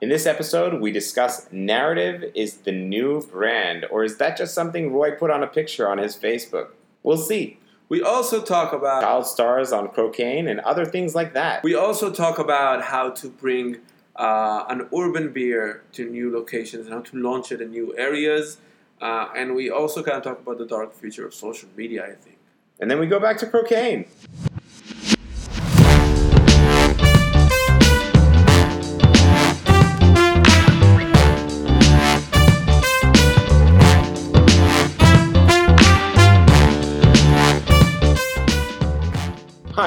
In this episode, we discuss narrative is the new brand, or is that just something Roy put on a picture on his Facebook? We'll see. We also talk about Child stars on cocaine and other things like that. we also talk about how to bring uh, an urban beer to new locations and how to launch it in new areas. Uh, and we also kind of talk about the dark future of social media. I think. And then we go back to cocaine.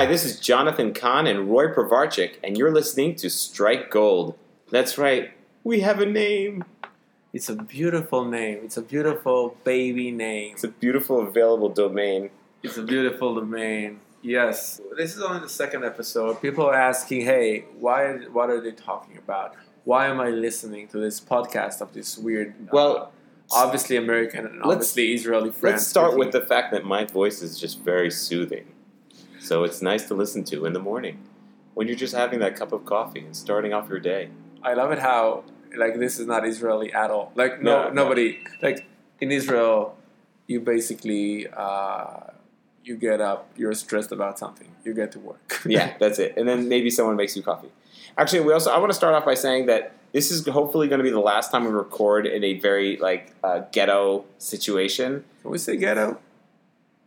Hi, this is Jonathan Kahn and Roy Povarchik, and you're listening to Strike Gold. That's right, we have a name. It's a beautiful name. It's a beautiful baby name. It's a beautiful available domain. It's a beautiful domain. Yes. This is only the second episode. People are asking, "Hey, why? What are they talking about? Why am I listening to this podcast of this weird?" uh, Well, obviously American and obviously Israeli friends. Let's start with the fact that my voice is just very soothing. So it's nice to listen to in the morning when you're just having that cup of coffee and starting off your day. I love it how like this is not Israeli at all. Like no, No, no. nobody like in Israel, you basically uh, you get up, you're stressed about something, you get to work. Yeah, that's it. And then maybe someone makes you coffee. Actually, we also I want to start off by saying that this is hopefully going to be the last time we record in a very like uh, ghetto situation. Can we say ghetto?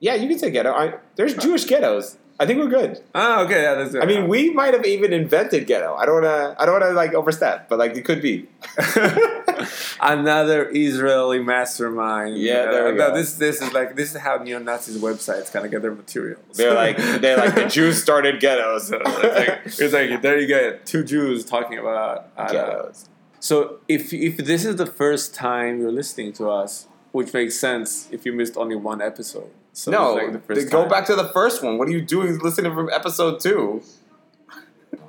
Yeah, you can say ghetto. I, there's Jewish ghettos. I think we're good. Oh, okay, yeah, that's it. I mean, we might have even invented ghetto. I don't want to. I don't want to like overstep, but like it could be. Another Israeli mastermind. Yeah, there we Uh, no, go. This this is like this is how neo Nazis websites kind of get their materials. They're like they're like the Jews started ghettos. So it's, like, it's like there you get two Jews talking about uh, ghettos. So if if this is the first time you're listening to us, which makes sense if you missed only one episode. So no, like the go back to the first one. What are you doing listening from episode two?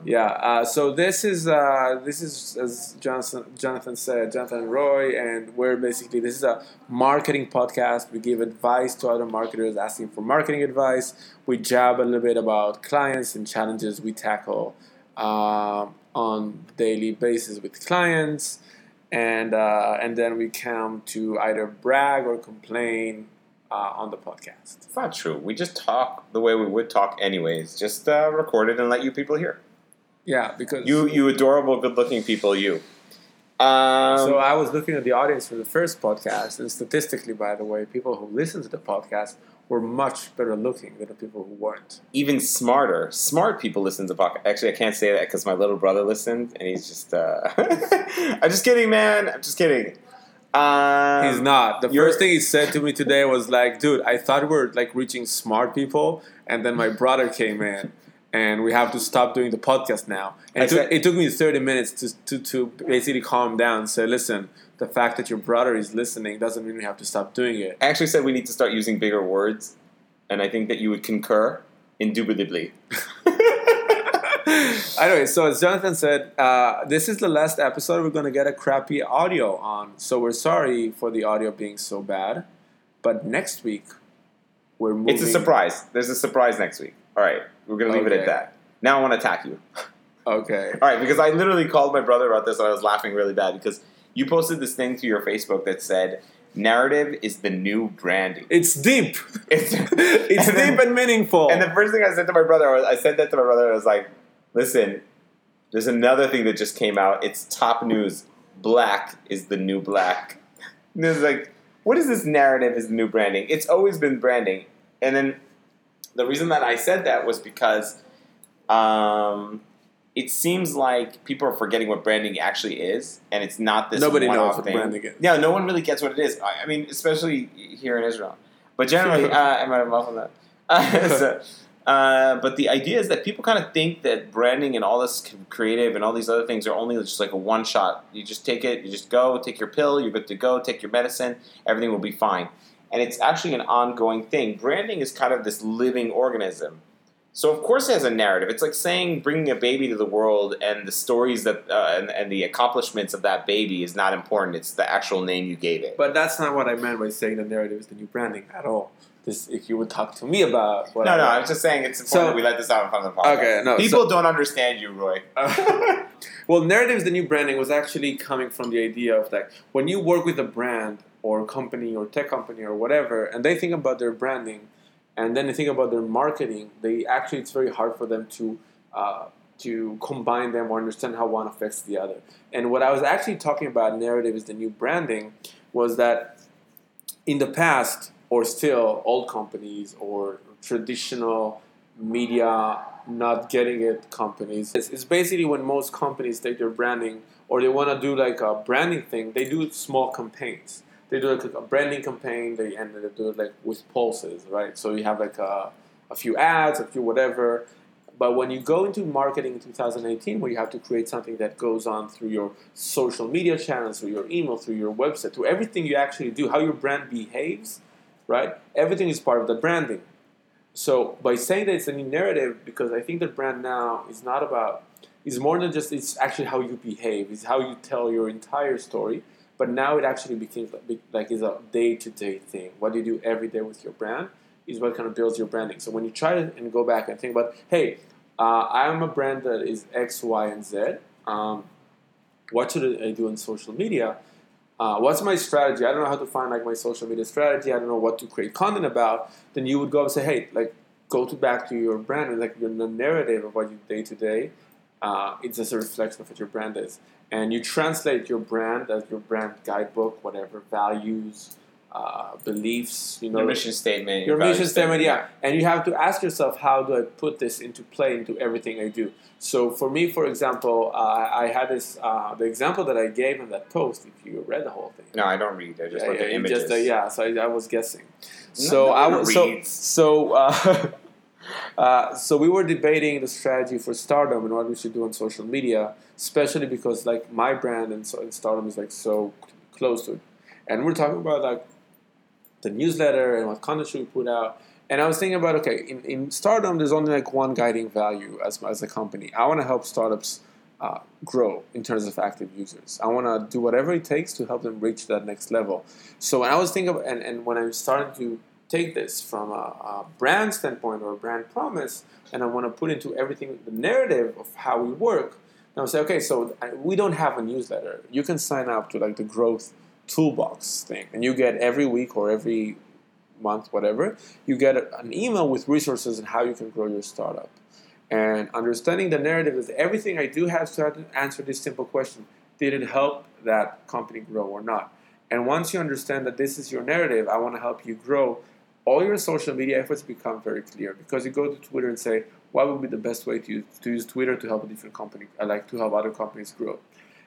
Yeah. Uh, so this is uh, this is as Jonathan Jonathan said, Jonathan Roy, and we're basically this is a marketing podcast. We give advice to other marketers asking for marketing advice. We jab a little bit about clients and challenges we tackle um, on daily basis with clients, and uh, and then we come to either brag or complain uh, on the podcast. It's not true. We just talk the way we would talk anyways. Just uh, record it and let you people hear. Yeah, because You, you adorable, good-looking people. You. Um, So I was looking at the audience for the first podcast, and statistically, by the way, people who listened to the podcast were much better looking than the people who weren't. even smarter, smart people listen to podcast. Actually, I can't say that because my little brother listened, and he's just. Uh, I'm just kidding, man. I'm just kidding. Um, He's not. The first thing he said to me today was like, "Dude, I thought we were like reaching smart people, and then my brother came in." And we have to stop doing the podcast now. And it took, it took me 30 minutes to, to, to basically calm down and say, listen, the fact that your brother is listening doesn't mean we have to stop doing it. I actually said we need to start using bigger words, and I think that you would concur, indubitably. anyway, so as Jonathan said, uh, this is the last episode. We're going to get a crappy audio on. So we're sorry for the audio being so bad. But next week, we're moving. It's a surprise. There's a surprise next week. All right, we're gonna leave it at that. Now I want to attack you. Okay. All right, because I literally called my brother about this and I was laughing really bad because you posted this thing to your Facebook that said narrative is the new branding. It's deep. It's, It's and then- deep and meaningful. And the first thing I said to my brother, was, I said that to my brother, I was like, listen, there's another thing that just came out. It's top news. Black is the new black. And it's like, what is this narrative is the new branding? It's always been branding. And then the reason that I said that was because um, it seems like people are forgetting what branding actually is, and it's not this Nobody knows what thing. branding is. Yeah, no one really gets what it is. I, I mean, especially here in Israel. But generally, uh, I might have muffled that. Uh, so, uh, but the idea is that people kind of think that branding and all this creative and all these other things are only just like a one shot. You just take it, you just go, take your pill, you're good to go, take your medicine, everything will be fine. And it's actually an ongoing thing. Branding is kind of this living organism. So of course it has a narrative. It's like saying bringing a baby to the world and the stories that uh, and, and the accomplishments of that baby is not important. It's the actual name you gave it. But that's not what I meant by saying the narrative is the new branding at all. This, if you would talk to me about what no, no, I'm just saying it's important So- that we let this out in front of the podcast. Okay, no, People don't understand you, Roy. Well, narrative is the new branding was actually coming from the idea of like when you work with a brand or company or tech company or whatever, and they think about their branding, and then they think about their marketing. They actually it's very hard for them to uh, to combine them or understand how one affects the other. And what I was actually talking about, narrative is the new branding, was that in the past or still old companies or traditional media not getting it companies. It's, it's basically when most companies take their branding or they want to do like a branding thing, they do small campaigns. They do like a branding campaign, they and they do it like with pulses, right? So you have like a, a few ads, a few whatever. But when you go into marketing in 2018, where you have to create something that goes on through your social media channels, through your email, through your website, through everything you actually do, how your brand behaves, right? Everything is part of the branding. So by saying that it's a new narrative, because I think the brand now is not about, is more than just, it's actually how you behave, it's how you tell your entire story. But now it actually becomes like, like is a day to day thing. What you do every day with your brand is what kind of builds your branding. So when you try to and go back and think about, hey, uh, I am a brand that is X, Y, and Z. Um, what should I do on social media? Uh, what's my strategy? I don't know how to find like my social media strategy. I don't know what to create content about. Then you would go and say, hey, like go to back to your brand and like your narrative of what you day to day. Uh, it's just a reflection of what your brand is, and you translate your brand as your brand guidebook, whatever values, uh, beliefs, you know, your mission statement, your, your mission statement, yeah. And you have to ask yourself, how do I put this into play into everything I do? So for me, for example, uh, I had this uh, the example that I gave in that post. If you read the whole thing, no, I don't read. I just yeah, look yeah, at images. Just, uh, yeah, so I, I, was guessing. So no, I was so so. Uh, uh, so we were debating the strategy for Stardom and what we should do on social media, especially because like my brand and, so, and Stardom is like so close to it, and we're talking about like the newsletter and what content should we put out. And I was thinking about okay, in, in Stardom, there's only like one guiding value as, as a company. I want to help startups uh, grow in terms of active users. I want to do whatever it takes to help them reach that next level. So when I was thinking, and, and when I started to take this from a, a, brand standpoint or a brand promise, and I want to put into everything the narrative of how we work, and I would say, okay, so we don't have a newsletter. You can sign up to like the growth toolbox thing, and you get every week or every month, whatever, you get an email with resources and how you can grow your startup. And understanding the narrative is everything I do have to answer this simple question: Did it help that company grow or not? And once you understand that this is your narrative, I want to help you grow. All your social media efforts become very clear because you go to Twitter and say, "What would be the best way to use, to use Twitter to help a different company? I like to help other companies grow."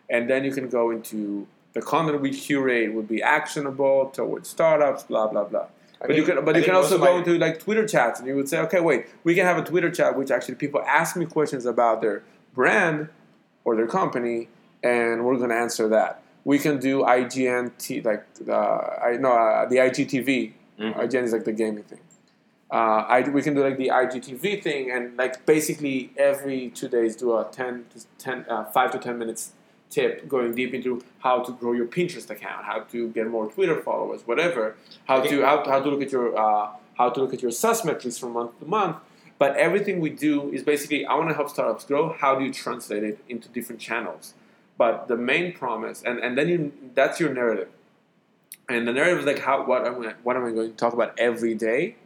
And then you can go into the content we curate would be actionable towards startups, blah blah blah. I but you can, but I you can also go into like Twitter chats, and you would say, okay, wait, we can have a Twitter chat which actually people ask me questions about their brand or their company, and we're going to answer that. We can do IGN, T, like uh, I know uh, the IGTV. Mm-hmm. IGN is like the gaming thing. Uh, I, we can do like the IGTV thing, and like basically every two days do a 10 to 10, uh, 5 to 10 minutes tip going deep into how to grow your Pinterest account, how to get more Twitter followers, whatever, how to how, how to look at your uh, how to look at your SaaS metrics from month to month. But everything we do is basically I want to help startups grow. How do you translate it into different channels? But the main promise, and, and then you that's your narrative. And the narrative is like how what am I, what am I going to talk about every day?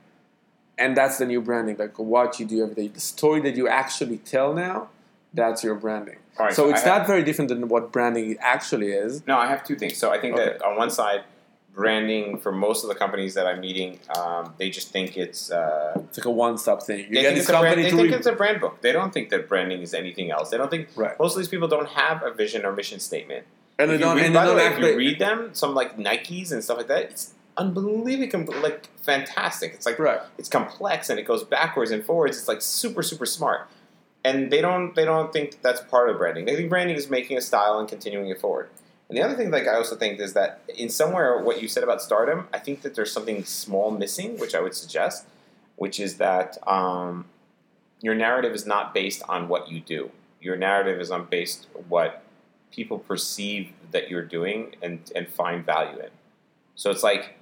And that's the new branding, like what you do every day. The story that you actually tell now, that's your branding. Right, so, so it's I not have, very different than what branding actually is. No, I have two things. So I think okay. that on one side, branding for most of the companies that I'm meeting, um, they just think it's uh, it's like a one-stop thing. You they think, it's a, brand, they think re- it's a brand book. They don't think that branding is anything else. They don't think right. most of these people don't have a vision or mission statement. And they don't. Read, and by the way, if you read them, some like Nikes and stuff like that, it's unbelievably like fantastic. It's like right. it's complex and it goes backwards and forwards. It's like super super smart and they don't they don't think that's part of branding. They think branding is making a style and continuing it forward. And the other thing, like I also think, is that in somewhere what you said about stardom, I think that there's something small missing, which I would suggest, which is that um, your narrative is not based on what you do. Your narrative is on based what people perceive that you're doing and and find value in. So it's like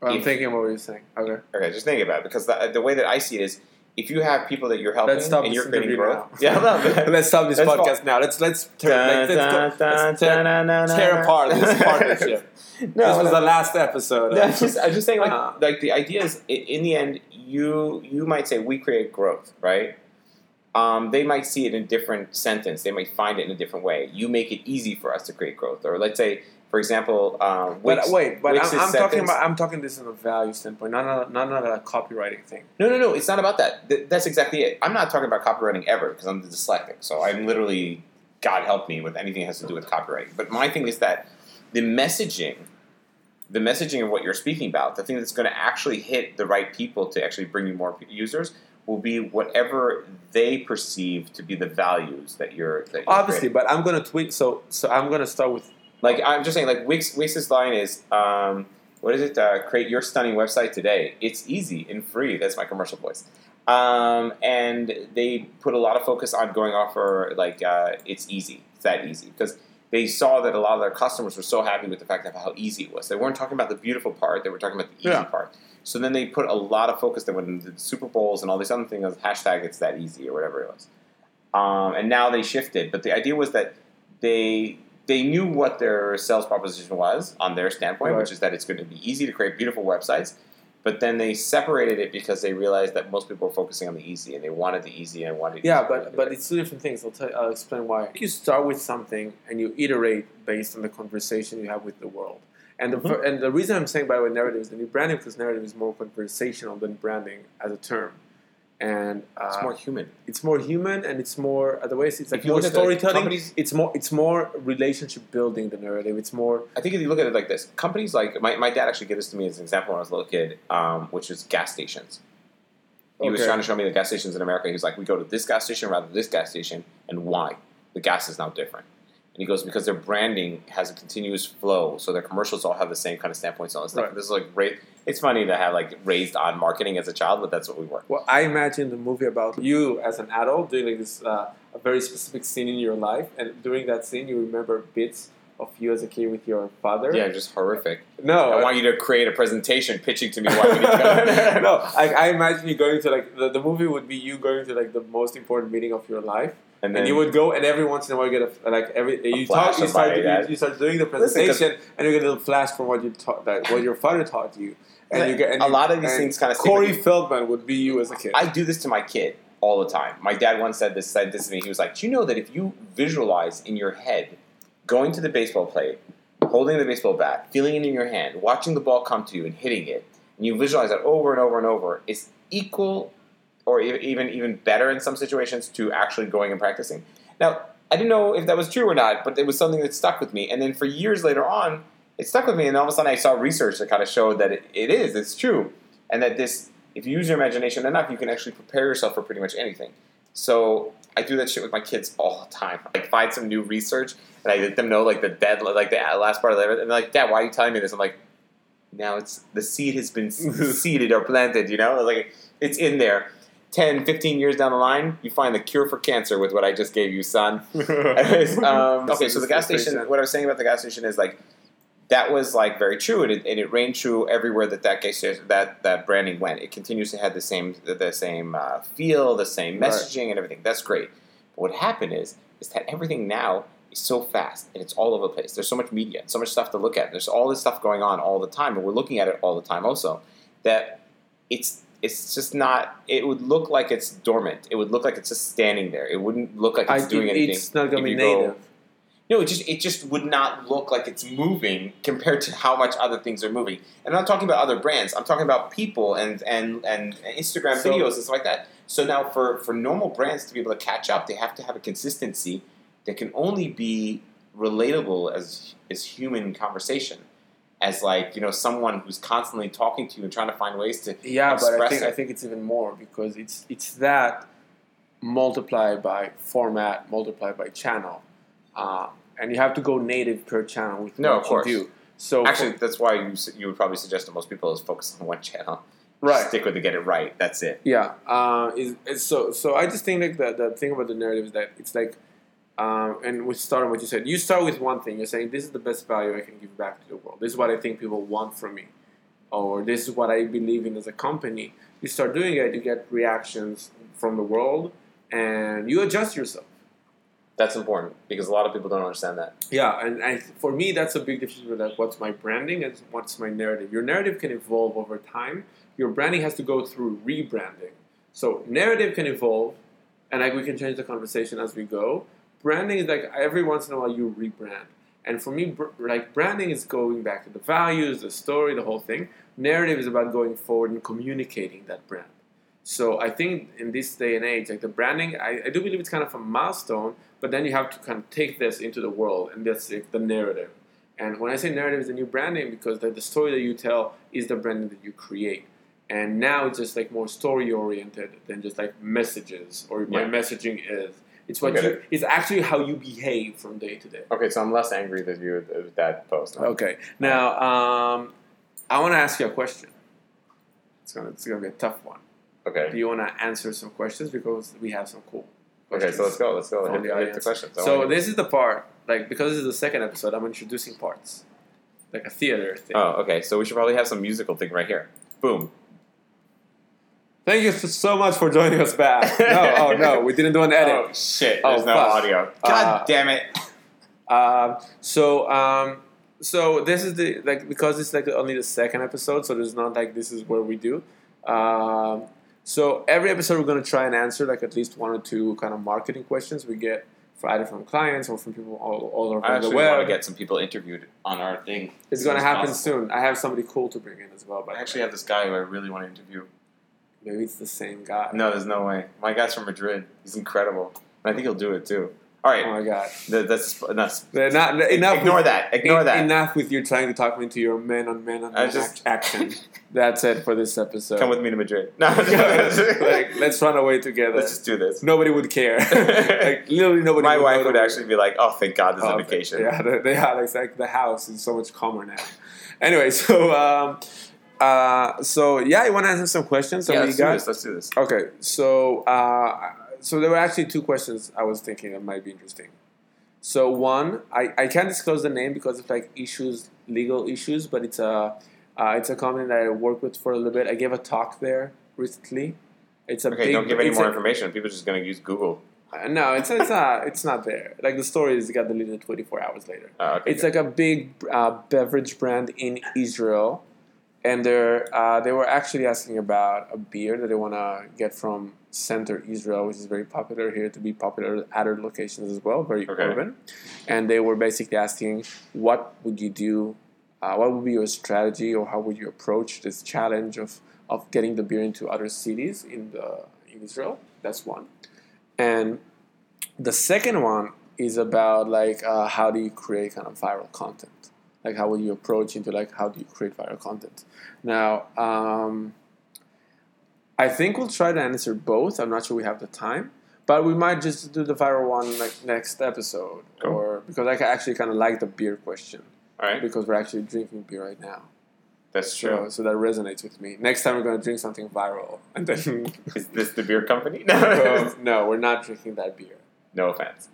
well, I'm if, thinking what you're saying. Okay. Okay, just think about it because the, the way that I see it is if you have people that you're helping and you're creating growth, yeah, no, let's stop this Let's podcast fall- now. Let's let's turn, let's, let's, go- let's tear, tear apart this partnership. No, this was no. the last episode. No, I'm just, I'm just saying, like, Uh, like the idea is, in the end, you you might say we create growth, right? Um, they might see it in a different sentence. They might find it in a different way. You make it easy for us to create growth, or let's say, for example, um, but wait, but Wix's I'm, I'm talking about I'm talking this from a value standpoint, not not not, not a copywriting thing. No, no, no. It's not about that. Th- that's exactly it. I'm not talking about copywriting ever because I'm dyslexic. So I'm literally, God help me with anything that has to do with copywriting. But my thing is that the messaging, the messaging of what you're speaking about, the thing that's going to actually hit the right people to actually bring you more p- users, will be whatever they perceive to be the values that you're. That you're Obviously, creating. but I'm gonna tweak. So so I'm gonna start with Like I'm just saying, like Wix, Wix's line is, um, what is it? Uh, create your stunning website today. It's easy and free. That's my commercial voice. Um, and they put a lot of focus on going off for like uh, it's easy. It's that easy because they saw that a lot of their customers were so happy with the fact of how easy it was. They weren't talking about the beautiful part. They were talking about the easy Yeah. part. So then they put a lot of focus. They went into the Super Bowls and all these other things. Hashtag it's that easy or whatever it was. Um, and now they shifted. But the idea was that they they knew what their sales proposition was on their standpoint, Right. which is that it's going to be easy to create beautiful websites. But then they separated it because they realized that most people were focusing on the easy and they wanted the easy and wanted. yeah, easy but but it's two different things. I'll tell I'll explain why. You start with something and you iterate based on the conversation you have with the world. And the mm-hmm. fir- and the reason I'm saying by the way narrative is the new branding because narrative is more conversational than branding as a term. And uh, it's more human. it's more human and it's more the way it's, like If you more look storytelling. it's more it's more relationship building the narrative. It's more I think if you look at it like this, companies like my, my dad actually gave this to me as an example when I was a little kid, um, which is gas stations. He was trying to show me the gas stations in America. He was like, we go to this gas station rather than this gas station, and why? The gas is now different. And he goes, because their branding has a continuous flow, so their commercials all have the same kind of standpoints and this stuff. Right. This is like great. It's funny to have like raised on marketing as a child, but that's what we were. Well, I imagine the movie about you as an adult doing like this uh, a very specific scene in your life, and during that scene, you remember bits of you as a kid with your father. Yeah, just horrific. No, I want you to create a presentation pitching to me why we need to go. no, I, I imagine you going to like the, the movie would be you going to like the most important meeting of your life, And and, you would go and every once in a while get a like every you talk you start you, you start doing the Listen, presentation and you get a little flash from what you taught that what your father taught you, and you get and a you- lot of these things kind of Corey Feldman would be you as a kid. I do this to my kid all the time. My dad once said this said this to me. He was like, "Do you know that if you visualize in your head going to the baseball plate, holding the baseball bat, feeling it in your hand, watching the ball come to you and hitting it, and you visualize that over and over and over, it's equal or even even better in some situations to actually going and practicing." Now, I didn't know if that was true or not, but it was something that stuck with me. And then for years later on, it stuck with me. And all of a sudden, I saw research that kind of showed that it, it is, it's true, and that this, if you use your imagination enough, you can actually prepare yourself for pretty much anything. So I do that shit with my kids all the time. Like find some new research, and I let them know like the dead, like the uh, last part of it, and they're like, "Dad, why are you telling me this?" I'm like, "Now it's the seed has been seeded or planted. You know, like it's in there." 10, 15 years down the line, you find the cure for cancer with what I just gave you, son. Um, okay, so the gas station. What I was saying about the gas station is like that was like very true, and it, and it reigned true everywhere that that gas station, that that branding went. It continues to have the same the same uh, feel, the same Right. messaging, and everything. That's great. But what happened is is that everything now is so fast and it's all over the place. There's so much media, so much stuff to look at. There's all this stuff going on all the time, and we're looking at it all the time. Also, that it's it's just not. It would look like it's dormant. It would look like it's just standing there. It wouldn't look like I it's doing think anything. it's not gonna be you go- native. No, it just it just would not look like it's moving compared to how much other things are moving. And I'm not talking about other brands. I'm talking about people and and and Instagram So- videos and stuff like that. So now for for normal brands to be able to catch up, they have to have a consistency that can only be relatable as as human conversation. As like you know someone who's constantly talking to you and trying to find ways to Yeah, but I think it. I think it's even more because it's it's that multiplied by format, multiplied by channel, uh, and you have to go native per channel with No, what of course. you do. So actually that's why you you would probably suggest to most people is focus on one channel. right, Stick with it, get it right. That's it. Yeah, uh, so so. I just think like the the thing about the narrative is that it's like, um, and we start on what you said. You start with one thing. You're saying this is the best value I can give back to the world. This is what I think people want from me, or this is what I believe in as a company. you start doing it, you get reactions from the world, and you adjust yourself. That's important because a lot of people don't understand that. Yeah, and I, for me, that's a big difference with like what's my branding and what's my narrative. Your narrative can evolve over time. Your branding has to go through rebranding. So narrative can evolve, and like we can change the conversation as we go. Branding is like every once in a while you rebrand. And for me, br- like branding is going back to the values, the story, the whole thing. Narrative is about going forward and communicating that brand. So I think in this day and age, like the branding, I, I do believe it's kind of a milestone, but then you have to kind of take this into the world, and that's like the narrative. And when I say narrative is a new branding, because the, the story that you tell is the branding that you create. And now it's just like more story oriented than just like messages or my messaging is. It's what Okay. you. It's actually how you behave from day to day. Okay, so I'm less angry than you with, that post. now. Okay. Now, um, I want to ask you a question. It's gonna it's gonna be a tough one. Okay. Do you want to answer some questions because we have some cool. Okay, so let's go. Let's go. Hit, the hit the questions. So wanna- this is the part, like because this is the second episode, I'm introducing parts, like a theater thing. Oh, okay. So we should probably have some musical thing right here. Boom. Thank you so much for joining us back. No, oh no, we didn't do an edit. Oh shit! Oh, There's no fuck. audio. God Uh, damn it! Um, so um, so this is the like because it's like only the second episode, so there's not like this is where we do. Um, so every episode we're gonna try and answer like at least one or two kind of marketing questions we get for either from clients or from people all, all over I the actually web. want to get some people interviewed on our thing. it's gonna happen possible. soon. I have somebody cool to bring in as well, but I actually have this guy who I really want to interview. Maybe it's the same guy. No, there's no way. My guy's from Madrid. He's incredible. And I think he'll do it too. All Oh my god. Th- that's that's. They're not enough. Ignore with, that. Ignore en- that. Enough with you trying to talk me into your man on man on man just- action. That's it for this episode. Come with me to Madrid. No, like, let's run away together. let's just do this. Nobody would care. like literally nobody. My would wife would actually be like, "Oh, thank God, this is Oh, a vacation." Yeah, they, they are. It's like the house is so much calmer now. Anyway, so um, uh, so yeah, you want to answer some questions? Yeah, let's do this. Let's do this. Okay, so uh, so there were actually two questions I was thinking that might be interesting. So one, I, I can't disclose the name because of like issues, legal issues, but it's a uh, it's a company that I worked with for a little bit. I gave a talk there recently. It's a Okay, big. don't give any more a- information. People are just gonna use Google. uh, No, it's it's not it's not there. Like the story is got deleted 24 hours later. Uh, okay, It's like a big uh, beverage brand in Israel, and they're uh, they were actually asking about a beer that they want to get from Center Israel, which is very popular here to be popular at other locations as well, very Okay. urban. And they were basically asking, what would you do? Uh, what would be your strategy, or how would you approach this challenge of of getting the beer into other cities in the in Israel? That's one. And the second one is about like uh, how do you create kind of viral content like how would you approach into like how do you create viral content? Now um, i think we'll try to answer both. I'm not sure we have the time but we might just do the viral one like next episode Cool. or because i actually kind of like the beer question. All right, because we're actually drinking beer right now. That's true. so, so that resonates with me. Next time we're going to drink something viral. And then Is this the beer company? No, no we're not drinking that beer. No offense.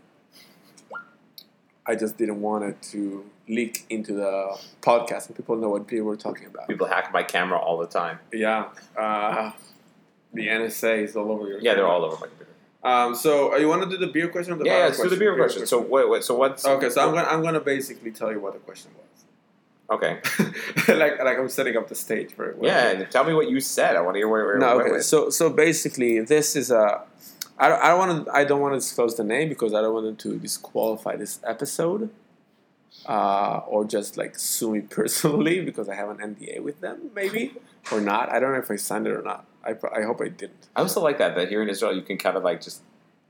I just didn't want it to leak into the podcast and people know what beer we're talking about. People hack my camera all the time. Yeah, uh, the NSA is all over your. Yeah, they're all over my computer. Um, so, uh, you want to do the beer question or the Yeah, yeah, let's do the beer question. So wait, wait. So what's okay, so I'm gonna I'm gonna basically tell you what the question was. okay? like like I'm setting up the stage for it. Yeah, tell me what you said. I want to hear where. where No, where- okay. where- So so basically, this is a. I don't, I don't want to. I don't want to disclose the name because I don't want them to disqualify this episode, uh, or just like sue me personally because I have an NDA with them, maybe or not. I don't know if I signed it or not. I, I hope I didn't. I also like that that here in Israel you can kind of like just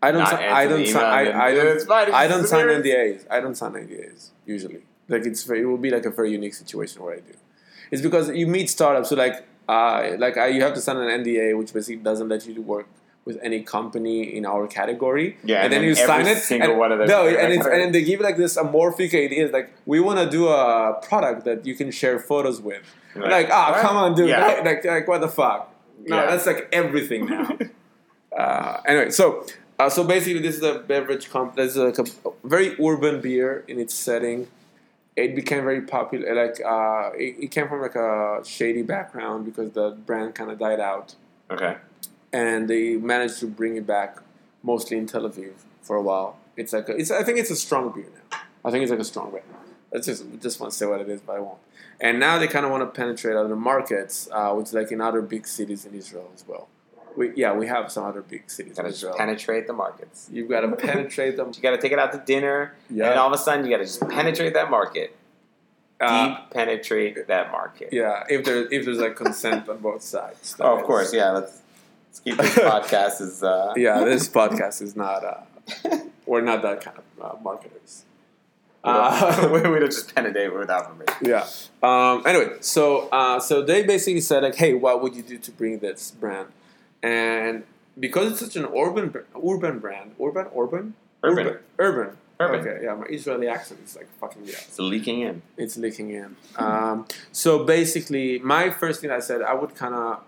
I don't. Si- I don't. si- I, I don't. Fine, I don't sign. NDAs. I don't sign NDAs usually. Like it's very. It will be like a very unique situation where I do. It's because you meet startups who like, uh, like I, you have to sign an NDA, which basically doesn't let you work with any company in our category. Yeah, and, and then then you sign it. single and, one of them- No, and, it's, and they give like this amorphic idea. Like we want to do a product that you can share photos with. Right. Like, ah, What? come on, dude. Yeah. Like, like, like, what the fuck? No, Yeah. that's like everything now. uh, anyway, so uh, so basically, this is a beverage comp. This is like a very urban beer in its setting. It became very popular. Like uh, it, it came from like a shady background because the brand kind of died out Okay. And they managed to bring it back mostly in Tel Aviv for a while. It's like a, it's I think it's a strong beer now. I think it's like a strong beer. Let's just just want to say what it is, but I won't. And now they kind of want to penetrate other markets, uh, which is like in other big cities in Israel as well. We, yeah, we have some other big cities in Israel. penetrate the markets. You've got to penetrate them. You got to take it out to dinner, Yeah. and all of a sudden you got to just penetrate that market. Uh, Deep penetrate that market. yeah, if there if there's like consent on both sides. Oh, of course. Yeah. Let's keep this podcast as. Uh, Yeah, this podcast is not. Uh, we're not that kind of uh, marketers. Uh, we don't just penetrate without permission. Yeah. Um, anyway, so uh, so they basically said like, hey, what would you do to bring this brand? And because it's such an urban urban brand, urban urban Urban. urban urban. Urban. Okay, yeah, my Israeli accent is like fucking yeah, It's leaking in. it's leaking in. Um, so basically, my first thing I said, I would kind of,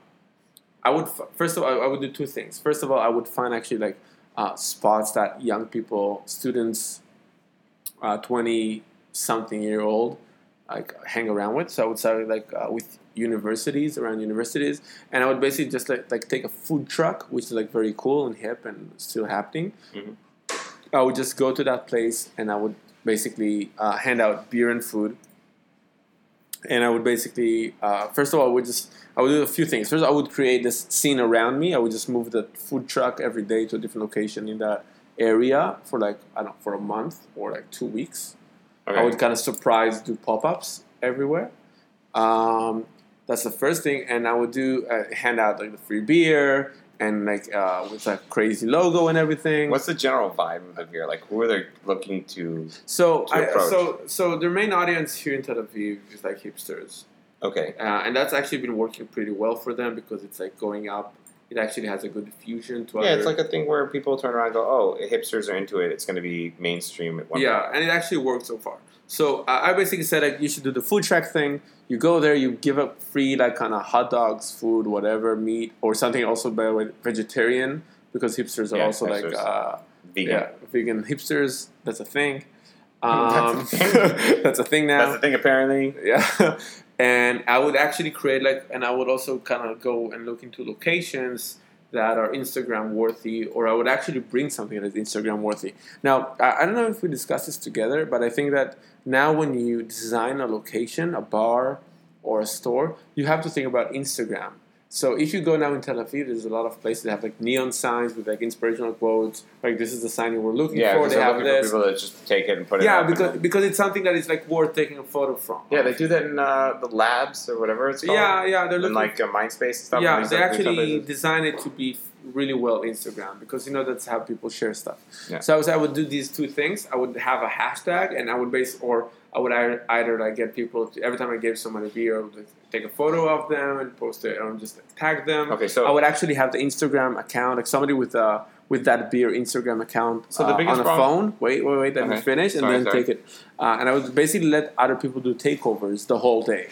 I would first of all, I would do two things. First of all, I would find actually like uh, spots that young people, students, twenty something year old, like hang around with. So I would start like uh, with universities around universities, and I would basically just like like take a food truck, which is like very cool and hip and still happening. Mhm. I would just go to that place and I would basically uh, hand out beer and food. And I would basically, uh, first of all, I would just, I would do a few things. First, I would create this scene around me. I would just move the food truck every day to a different location in that area for like, I don't know, for a month or like two weeks. Okay. I would kind of surprise do pop ups everywhere. Um, that's the first thing, and I would do uh, hand out like the free beer and like uh, with a crazy logo and everything. What's the general vibe of here? Like, who are they looking to? so to I, so so their main audience here in Tel Aviv is like hipsters, Okay. uh, and that's actually been working pretty well for them because it's like going up. It actually has a good fusion to it. Yeah, other. it's like a thing where people turn around and go, "Oh, hipsters are into it. It's going to be mainstream at one yeah, point." and it actually worked so far. So uh, I basically said like you should do the food truck thing. You go there, you give up free like kind of hot dogs, food, whatever, meat or something. Also, by the way, vegetarian because hipsters are Yeah, also like uh, Vegan. yeah, vegan hipsters. That's a thing. That's a Um, thing. that's a thing now. That's a thing, apparently. yeah and i would actually create like and i would also kind of go and look into locations that are instagram worthy or i would actually bring something that is instagram worthy. Now i, I don't know if we discussed this together but i think that now when you design a location a bar or a store you have to think about instagram so if you go now in Tel Aviv, there's a lot of places that have like neon signs with like inspirational quotes. Like this is the sign you were looking Yeah, for. They have looking for people to just take it and put it. Yeah, up and because because it's something that is like worth taking a photo from. yeah, they do that in uh, the labs or whatever it's called. Yeah, yeah, they're in looking. like uh, Mindspace and stuff. yeah, they actually design it to be really well Instagram because you know that's how people share stuff. Yeah. So I was I would do these two things. I would have a hashtag and I would base or I would either, either like get people to, every time I gave someone a beer, I would take a photo of them and post it or just tag them. Okay, so I would actually have the Instagram account, like somebody with uh with that beer Instagram account So the uh, biggest on a problem- phone. Wait, wait, wait. Let me finish and Sorry, then sorry. take it. Uh, and I would basically let other people do takeovers the whole day.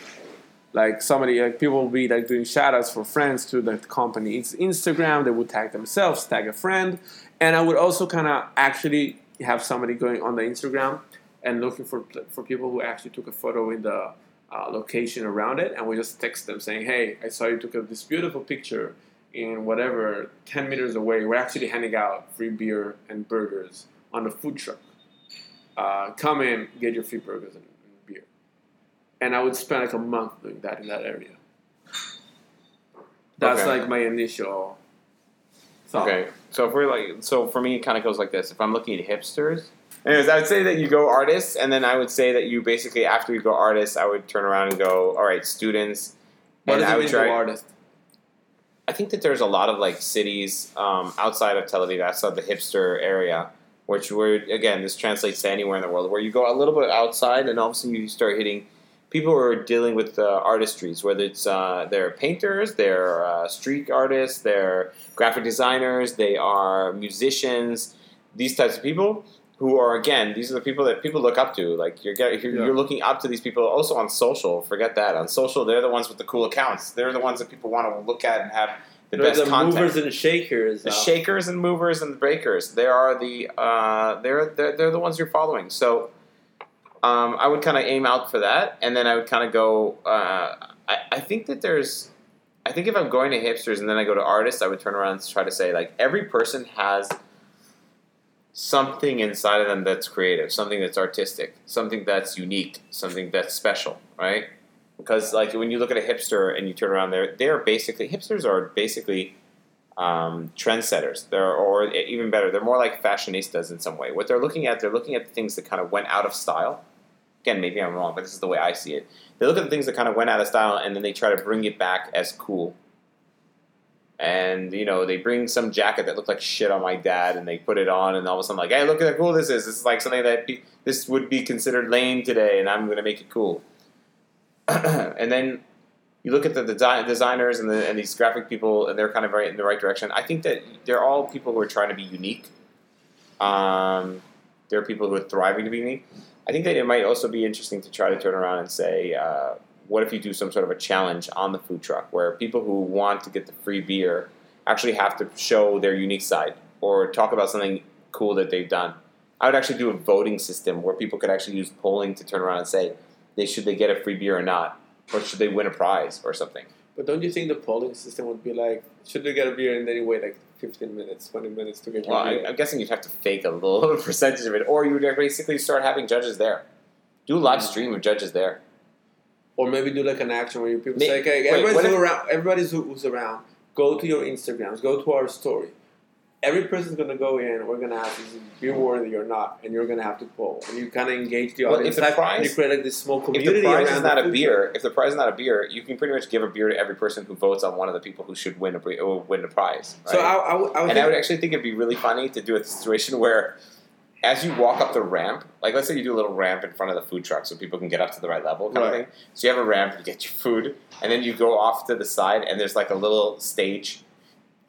Like somebody, like people will be like doing shout outs for friends to the company. It's Instagram. They would tag themselves, tag a friend, and I would also kind of actually have somebody going on the Instagram and looking for for people who actually took a photo in the uh, location around it, and we just text them saying, "Hey, I saw you took a, this beautiful picture in whatever ten meters away. We're actually handing out free beer and burgers on the food truck. Uh, come in, get your free burgers and, and beer." And I would spend like a month doing that in that area. That's Okay. like my initial. Thought. Okay, so if we're like, so for me, it kind of goes like this. If I'm looking at hipsters, anyways, I would say that you go artists, and then I would say that you basically after you go artists, I would turn around and go, all right, students. What and does I it would mean try. to artist? I think that there's a lot of like cities um, outside of Tel Aviv, outside the hipster area, which were again this translates to anywhere in the world, where you go a little bit outside, and all of a sudden you start hitting people who are dealing with uh, artistries, whether it's uh, they're painters, they're uh, street artists, they're graphic designers, they are musicians, these types of people. Who are again? These are the people that people look up to. Like you're get, you're, Yeah. you're looking up to these people. Also on social, forget that. On social, they're the ones with the cool accounts. They're the ones that people want to look at and have the They're best the content. movers and the shakers. the uh, shakers and movers and the breakers. They are the uh, they're, they're they're the ones you're following. So um, I would kind of aim out for that, and then I would kind of go. Uh, I I think that there's. I think if I'm going to hipsters and then I go to artists, I would turn around and try to say like every person has something inside of them that's creative, something that's artistic, something that's unique, something that's special, right? Because like when you look at a hipster and you turn around, they're they're basically hipsters are basically um, trendsetters. They're or even better, they're more like fashionistas in some way. What they're looking at, they're looking at the things that kind of went out of style. Again, maybe I'm wrong, but this is the way I see it. They look at the things that kind of went out of style and then they try to bring it back as cool. And you know they bring some jacket that looked like shit on my dad and they put it on and all of a sudden like hey look at how cool this is. This is like something that be, this would be considered lame today and i'm going to make it cool. And then you look at the design, designers and, the, and these graphic people and they're kind of right in the right direction. I think that they're all people who are trying to be unique. Um, there are people who are thriving to be unique i think that it might also be interesting to try to turn around and say uh, what if you do some sort of a challenge on the food truck where people who want to get the free beer actually have to show their unique side or talk about something cool that they've done? I would actually do a voting system where people could actually use polling to turn around and say they should they get a free beer or not, or should they win a prize or something. But don't you think the polling system would be like, should they get a beer and then you wait like 15 minutes, 20 minutes to get well, your beer? I, am guessing you'd have to fake a little percentage of it, or you would basically start having judges there. Do a live stream of judges there. Or maybe do like an action where you people May- say, okay, wait, everybody's if- around, everybody's who- who's around, go to your Instagrams, go to our story. Every person's gonna go in. We're gonna ask, is it beer worthy or not? And you're gonna have to poll, and you kind of engage the Well, audience. if the prize- you create like this small community. If the prize around is not a beer, if the prize is not a beer, you can pretty much give a beer to every person who votes on one of the people who should win a win a prize. truck. So? I, I, would- I would and I would actually think it'd be really funny to do a situation where, as you walk up the ramp, like let's say you do a little ramp in front of the food truck so people can get up to the right level, kind of thing. So you have a ramp, you get your food, and then you go off to the side, and there's like a little stage,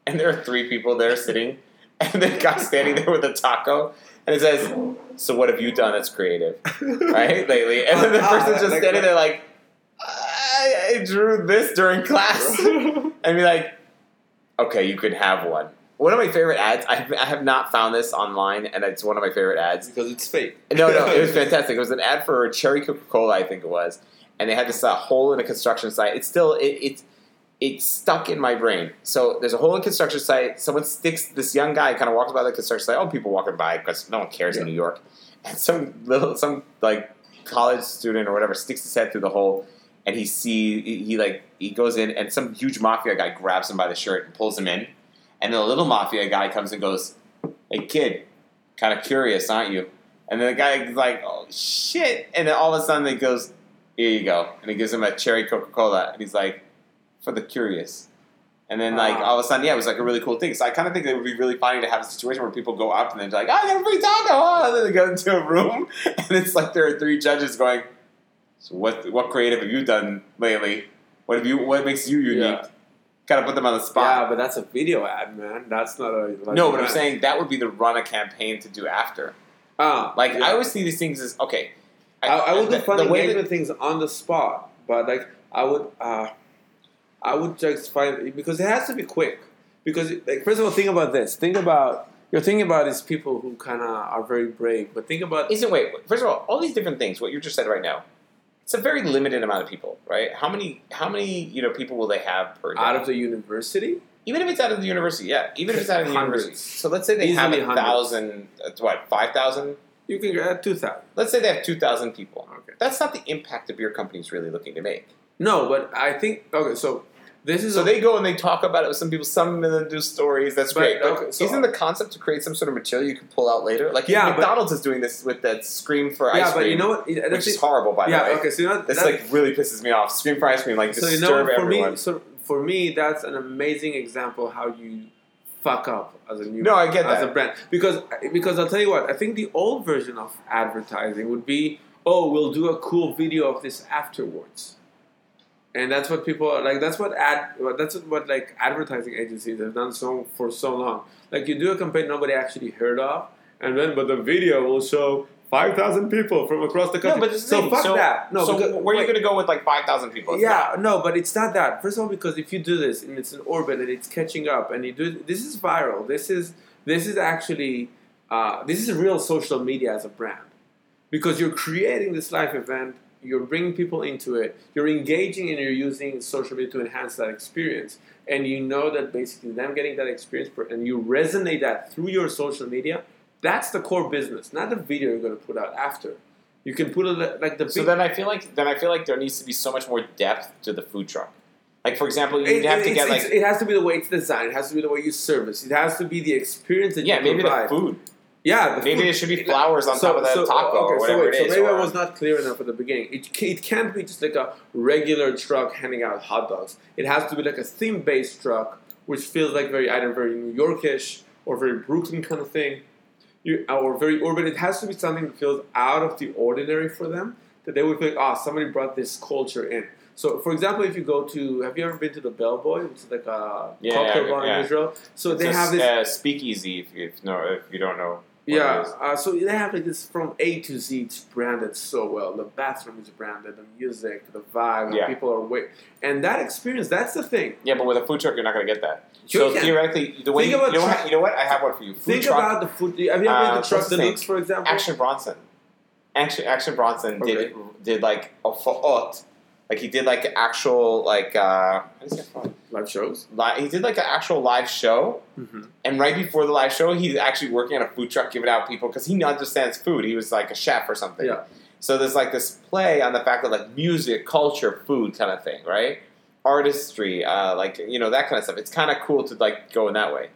and there are three people there sitting, and the guy standing there with a taco, and it says, "So what have you done that's creative, right, lately?" And then the Ah, person's just standing there like, I, "I drew this during class," and be like, "Okay, you can have one." One of my favorite ads. I have, I have not found this online, and it's one of my favorite ads. because it's fake. No, no, it was fantastic. It was an ad for Cherry Coca Cola, I think it was, and they had this uh, hole in a construction site. It's still it, it's it's stuck in my brain. So there's a hole in construction site. Someone sticks this young guy kind of walks by the construction site. Oh, people walking by because no one cares in New York. And some little some like college student or whatever sticks his head through the hole, and he see he, he like he goes in, and some huge mafia guy grabs him by the shirt and pulls him in, and then the little mafia guy comes and goes, "Hey kid, kind of curious, aren't you?" And then the guy's like, "Oh shit!" And then all of a sudden he goes, "Here you go," and he gives him a cherry Coca Cola, and he's like, "For the curious." And then like all of a sudden, yeah, it was like a really cool thing. So I kind of think it would be really funny to have a situation where people go up and they're like, "Oh, I got a free taco!" Oh, and then they go into a room, and it's like there are three judges going, "So what? What creative have you done lately? What have you? What makes you unique?" Yeah. Kind of put them on the spot. Yeah, but that's a video ad, man. That's not a. Like no, but I'm ad. saying that would be the run a campaign to do after. Ah, Like yeah. I always see these things as okay. I, I would do fun the way that- things on the spot, but like I would, uh, I would just find because it has to be quick. Because like first of all, think about this. Think about you're thinking about is people who kind of are very brave, but think about Isn't wait? First of all, all these different things. What you just said right now, it's a very limited amount of people, right? How many? How many? You know, people will they have per day? out of the university. even if it's out of the university, yeah. Even if it's out of the Hundreds. university. So let's say they have a hundreds. thousand. It's what five thousand? You can get two thousand. Let's say they have two thousand people. Okay. That's not the impact a beer company is really looking to make. No, but I think okay. So this is So a, they go and they talk about it with some people. Some of them do stories. That's But, great. But okay, so- isn't the concept to create some sort of material you can pull out later? Like Yeah, but- McDonald's is doing this with that scream for yeah, ice cream, Yeah, but you know what? It- which that's is horrible by yeah. the way. Yeah, okay. So you know This that- like really pisses me off. Scream for ice cream, like so you disturb know for everyone. me. So for me, that's an amazing example how you fuck up as a new No, I get that as that. a brand because because I'll tell you what I think the old version of advertising would be oh we'll do a cool video of this afterwards, and that's what people are like. That's what ad that's what like advertising agencies have done so for so long. Like you do a campaign nobody actually heard of, and then but the video will show. Five thousand people from across the country. No, but so fuck so, that. No, so because, where are you going to go with like five thousand people? It's Yeah, no, but it's not that. First of all, because if you do this and it's an orbit and it's catching up, and you do this is viral. This is this is actually uh, this is real social media as a brand, because you're creating this live event you're bringing people into it. You're engaging and you're using social media to enhance that experience. And you know that basically them getting that experience per- and you resonate that through your social media. That's the core business, not the video you're going to put out after. You can put it like the So then I feel like then I feel like there needs to be so much more depth to the food truck. Like for example, you It, have to get like it has to be the way it's designed. It has to be the way you service. It has to be the experience that yeah, you maybe provide. the food. Yeah, the Maybe food. there should be flowers on top of that taco or whatever so wait, it is. So maybe I was not clear enough at the beginning. It, it can't be just like a regular truck handing out hot dogs. It has to be like a theme-based truck, which feels like very either very New Yorkish or very Brooklyn kind of thing, you, or very urban. It has to be something that feels out of the ordinary for them. That they would think, ah, somebody brought this culture in. So, for example, if you go to, have you ever been to the Bellboy, which is like a Yeah, cocktail yeah, bar yeah. in Israel? So It's they a have this uh, speakeasy if you if, no, if you don't know. Yeah, uh, so they have like this from A to Z. It's branded so well. The bathroom is branded, the music, the vibe, Yeah. the people are wait, and that experience. That's the thing. Yeah, but with a food truck, you're not going to get that. Sure so theoretically, the way you, you, know what, you know what? I have one for you. Food Think truck, about the food. Have you ever Uh, what's Truck? Deluxe, for example? Action Bronson. Action Action Bronson Okay. did did like a faot, like he did like actual like uh, what is it called? Live shows. Li- he did like an actual live show, Mm-hmm. and right before the live show, he's actually working on a food truck, giving out people because he understands food. He was like a chef or something. Yeah. So there's like this play on the fact of like music, culture, food kind of thing, right? Artistry, uh, like you know that kind of stuff. It's kind of cool to like go in that way.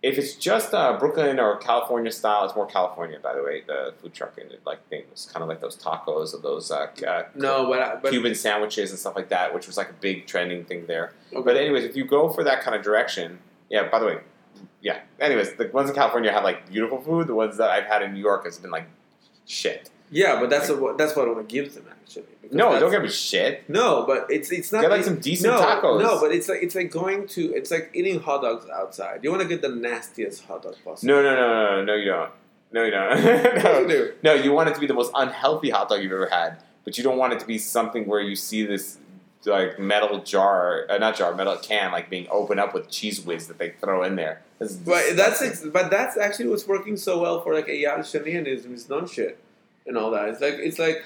If it's just uh, Brooklyn or California style, it's more California, by the way. The food truck and like things, kind of like those tacos or those uh, uh, No, but I- but Cuban sandwiches and stuff like that, which was like a big trending thing there. okay. But anyways, if you go for that kind of direction, yeah. By the way, yeah. Anyways, the ones in California have like beautiful food. The ones that I've had in New York has been like shit. Yeah, but that's what that's what I want to give them actually. No, don't give me shit. No, but it's it's not Get like some decent no, tacos. No, but it's like it's like going to it's like eating hot dogs outside. You want to get the nastiest hot dog possible. No, no, no, no, no, you don't. No, you don't. No, you do? no, you want it to be the most unhealthy hot dog you've ever had, but you don't want it to be something where you see this like metal jar, uh, not jar, metal can, like being opened up with cheese whiz that they throw in there. This is But that's ex- but that's actually what's working so well for like Eyal Shani and his, his non shit and all that. It's like it's like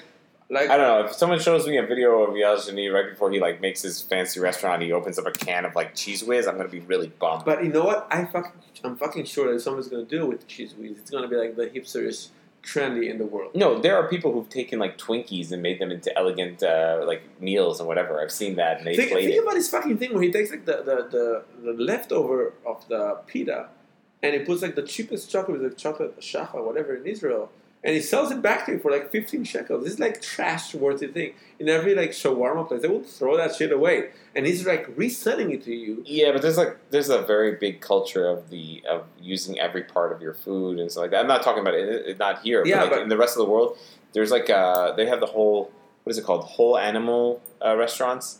like I don't know. If someone shows me a video of Shani right before he like makes his fancy restaurant, he opens up a can of like cheese whiz. I'm gonna be really bummed. But you know what? I fucking I'm fucking sure that someone's gonna do it with cheese whiz. It's gonna be like the hipsterest trendy in the world. no, there are people who've taken like Twinkies and made them into elegant uh, like meals and whatever. I've seen that and they Think, think about this fucking thing where he takes like the, the, the, the leftover of the pita and he puts like the cheapest chocolate, like chocolate shacha, whatever in Israel, and he sells it back to you for like 15 shekels. This is like trash worthy thing. In every like shawarma place, they will throw that shit away. And he's like reselling it to you. Yeah, but there's like there's a very big culture of the of using every part of your food and stuff like that. I'm not talking about it, it not here, Yeah, but, like but- in the rest of the world, there's like uh they have the whole what is it called whole animal uh, restaurants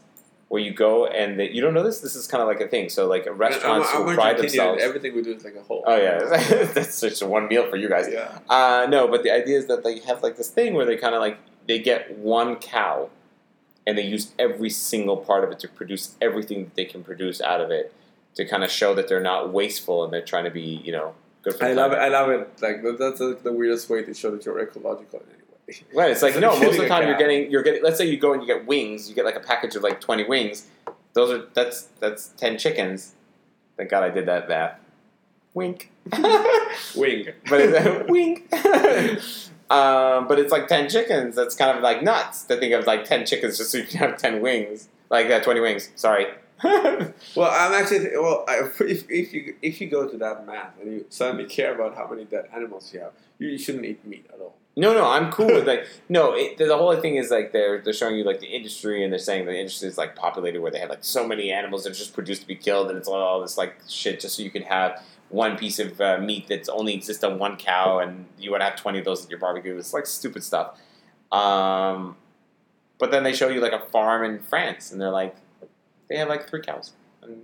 where you go and they, you don't know this. This is kind of like a thing. So like restaurants I'm, I'm who going pride themselves. Everything we do is like a whole. Oh yeah, that's just one meal for you guys. Yeah. Uh, no, but the idea is that they have like this thing where they kind of like they get one cow, and they use every single part of it to produce everything that they can produce out of it, to kind of show that they're not wasteful and they're trying to be you know good for. I love it. I love it. Like that's the weirdest way to show that you're ecological in any way. Right, it's like no. Most of the time, you're getting you're getting. Let's say you go and you get wings. You get like a package of like twenty wings. Those are that's that's ten chickens. Thank God I did that math. Wink. Wing. but it's wink. um, but it's like ten chickens. That's kind of like nuts to think of like ten chickens just so you can have ten wings, like uh, twenty wings. Sorry. Well, I'm actually well. I, if, if you if you go to that math and you suddenly care about how many dead animals you have, you shouldn't eat meat at all. No, no, I'm cool with like no. It, the whole thing is like they're they're showing you like the industry and they're saying the industry is like populated where they have like so many animals that are just produced to be killed and it's all, all this like shit just so you can have one piece of uh, meat that's only exists on one cow and you want to have twenty of those at your barbecue. It's like stupid stuff. Um, but then they show you like a farm in France and they're like they have like three cows and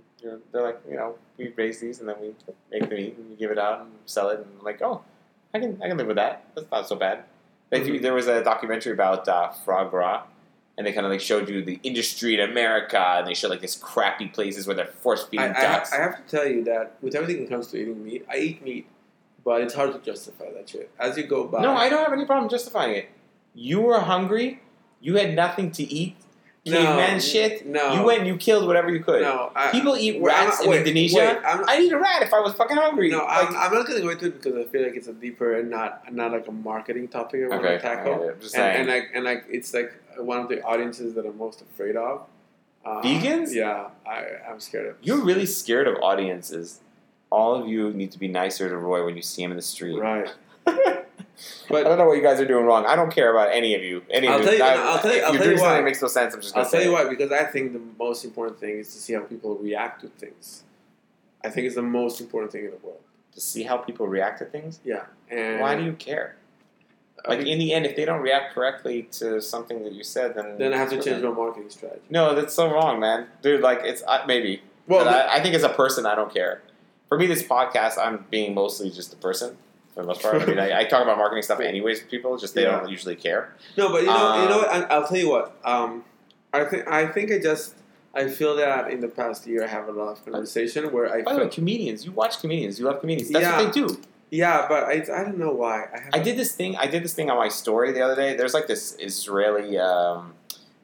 they're like you know we raise these and then we make the meat and we give it out and sell it and I'm like oh I can I can live with that. That's not so bad. Like, Mhm. There was a documentary about uh, foie gras, and they kind of like showed you the industry in America, and they showed like these crappy places where they're force feeding I, I, ducks. I have to tell you that with everything that comes to eating meat, I eat meat, but it's hard to justify that shit. As you go by, no, I don't have any problem justifying it. You were hungry. You had nothing to eat. No, shit. no. You went and you killed whatever you could. No, I, People eat Wait, I'm rats not- in wait, Indonesia. wait, I'm- I'd eat a rat if I was fucking hungry. No, Like, I'm, I'm not gonna go into it because I feel like it's a deeper and not not like a marketing topic I want Okay, to tackle. I get it. I'm just and, and like and like it's like one of the audiences that I'm most afraid of. Uh, Vegans? Yeah, I, I'm scared of. You're really scared of audiences. All of you need to be nicer to Roy when you see him in the street. right. I don't know what you guys are doing wrong. I don't care about any of you. Any I'll of tell you- I- I'll tell you- I'll you're tell doing you why. that makes no sense, I'm just I'll tell you it. why because I think the most important thing is to see how people react to things. I think it's the most important thing in the world. To see how people react to things. Yeah. And Why do you care? I Like mean, in the end, if they don't react correctly to something that you said, then then I have to change my marketing strategy. No, that's so wrong, man, dude. Like it's uh, maybe, Well, but I, I think as a person, I don't care. For me, this podcast, I'm being mostly just a person for the most part. I mean, I, I talk about marketing stuff anyways with people, just they Yeah. don't usually care. No, but you know, you know Um, what? I, I'll tell you what. Um, I think I think I just I feel that in the past year I have a lot of conversation where I By the way, comedians, you watch comedians, you love comedians. That's Yeah. what they do. yeah, but I, I don't know why I I did this thing. I did this thing on my story the other day. There's like this Israeli, um,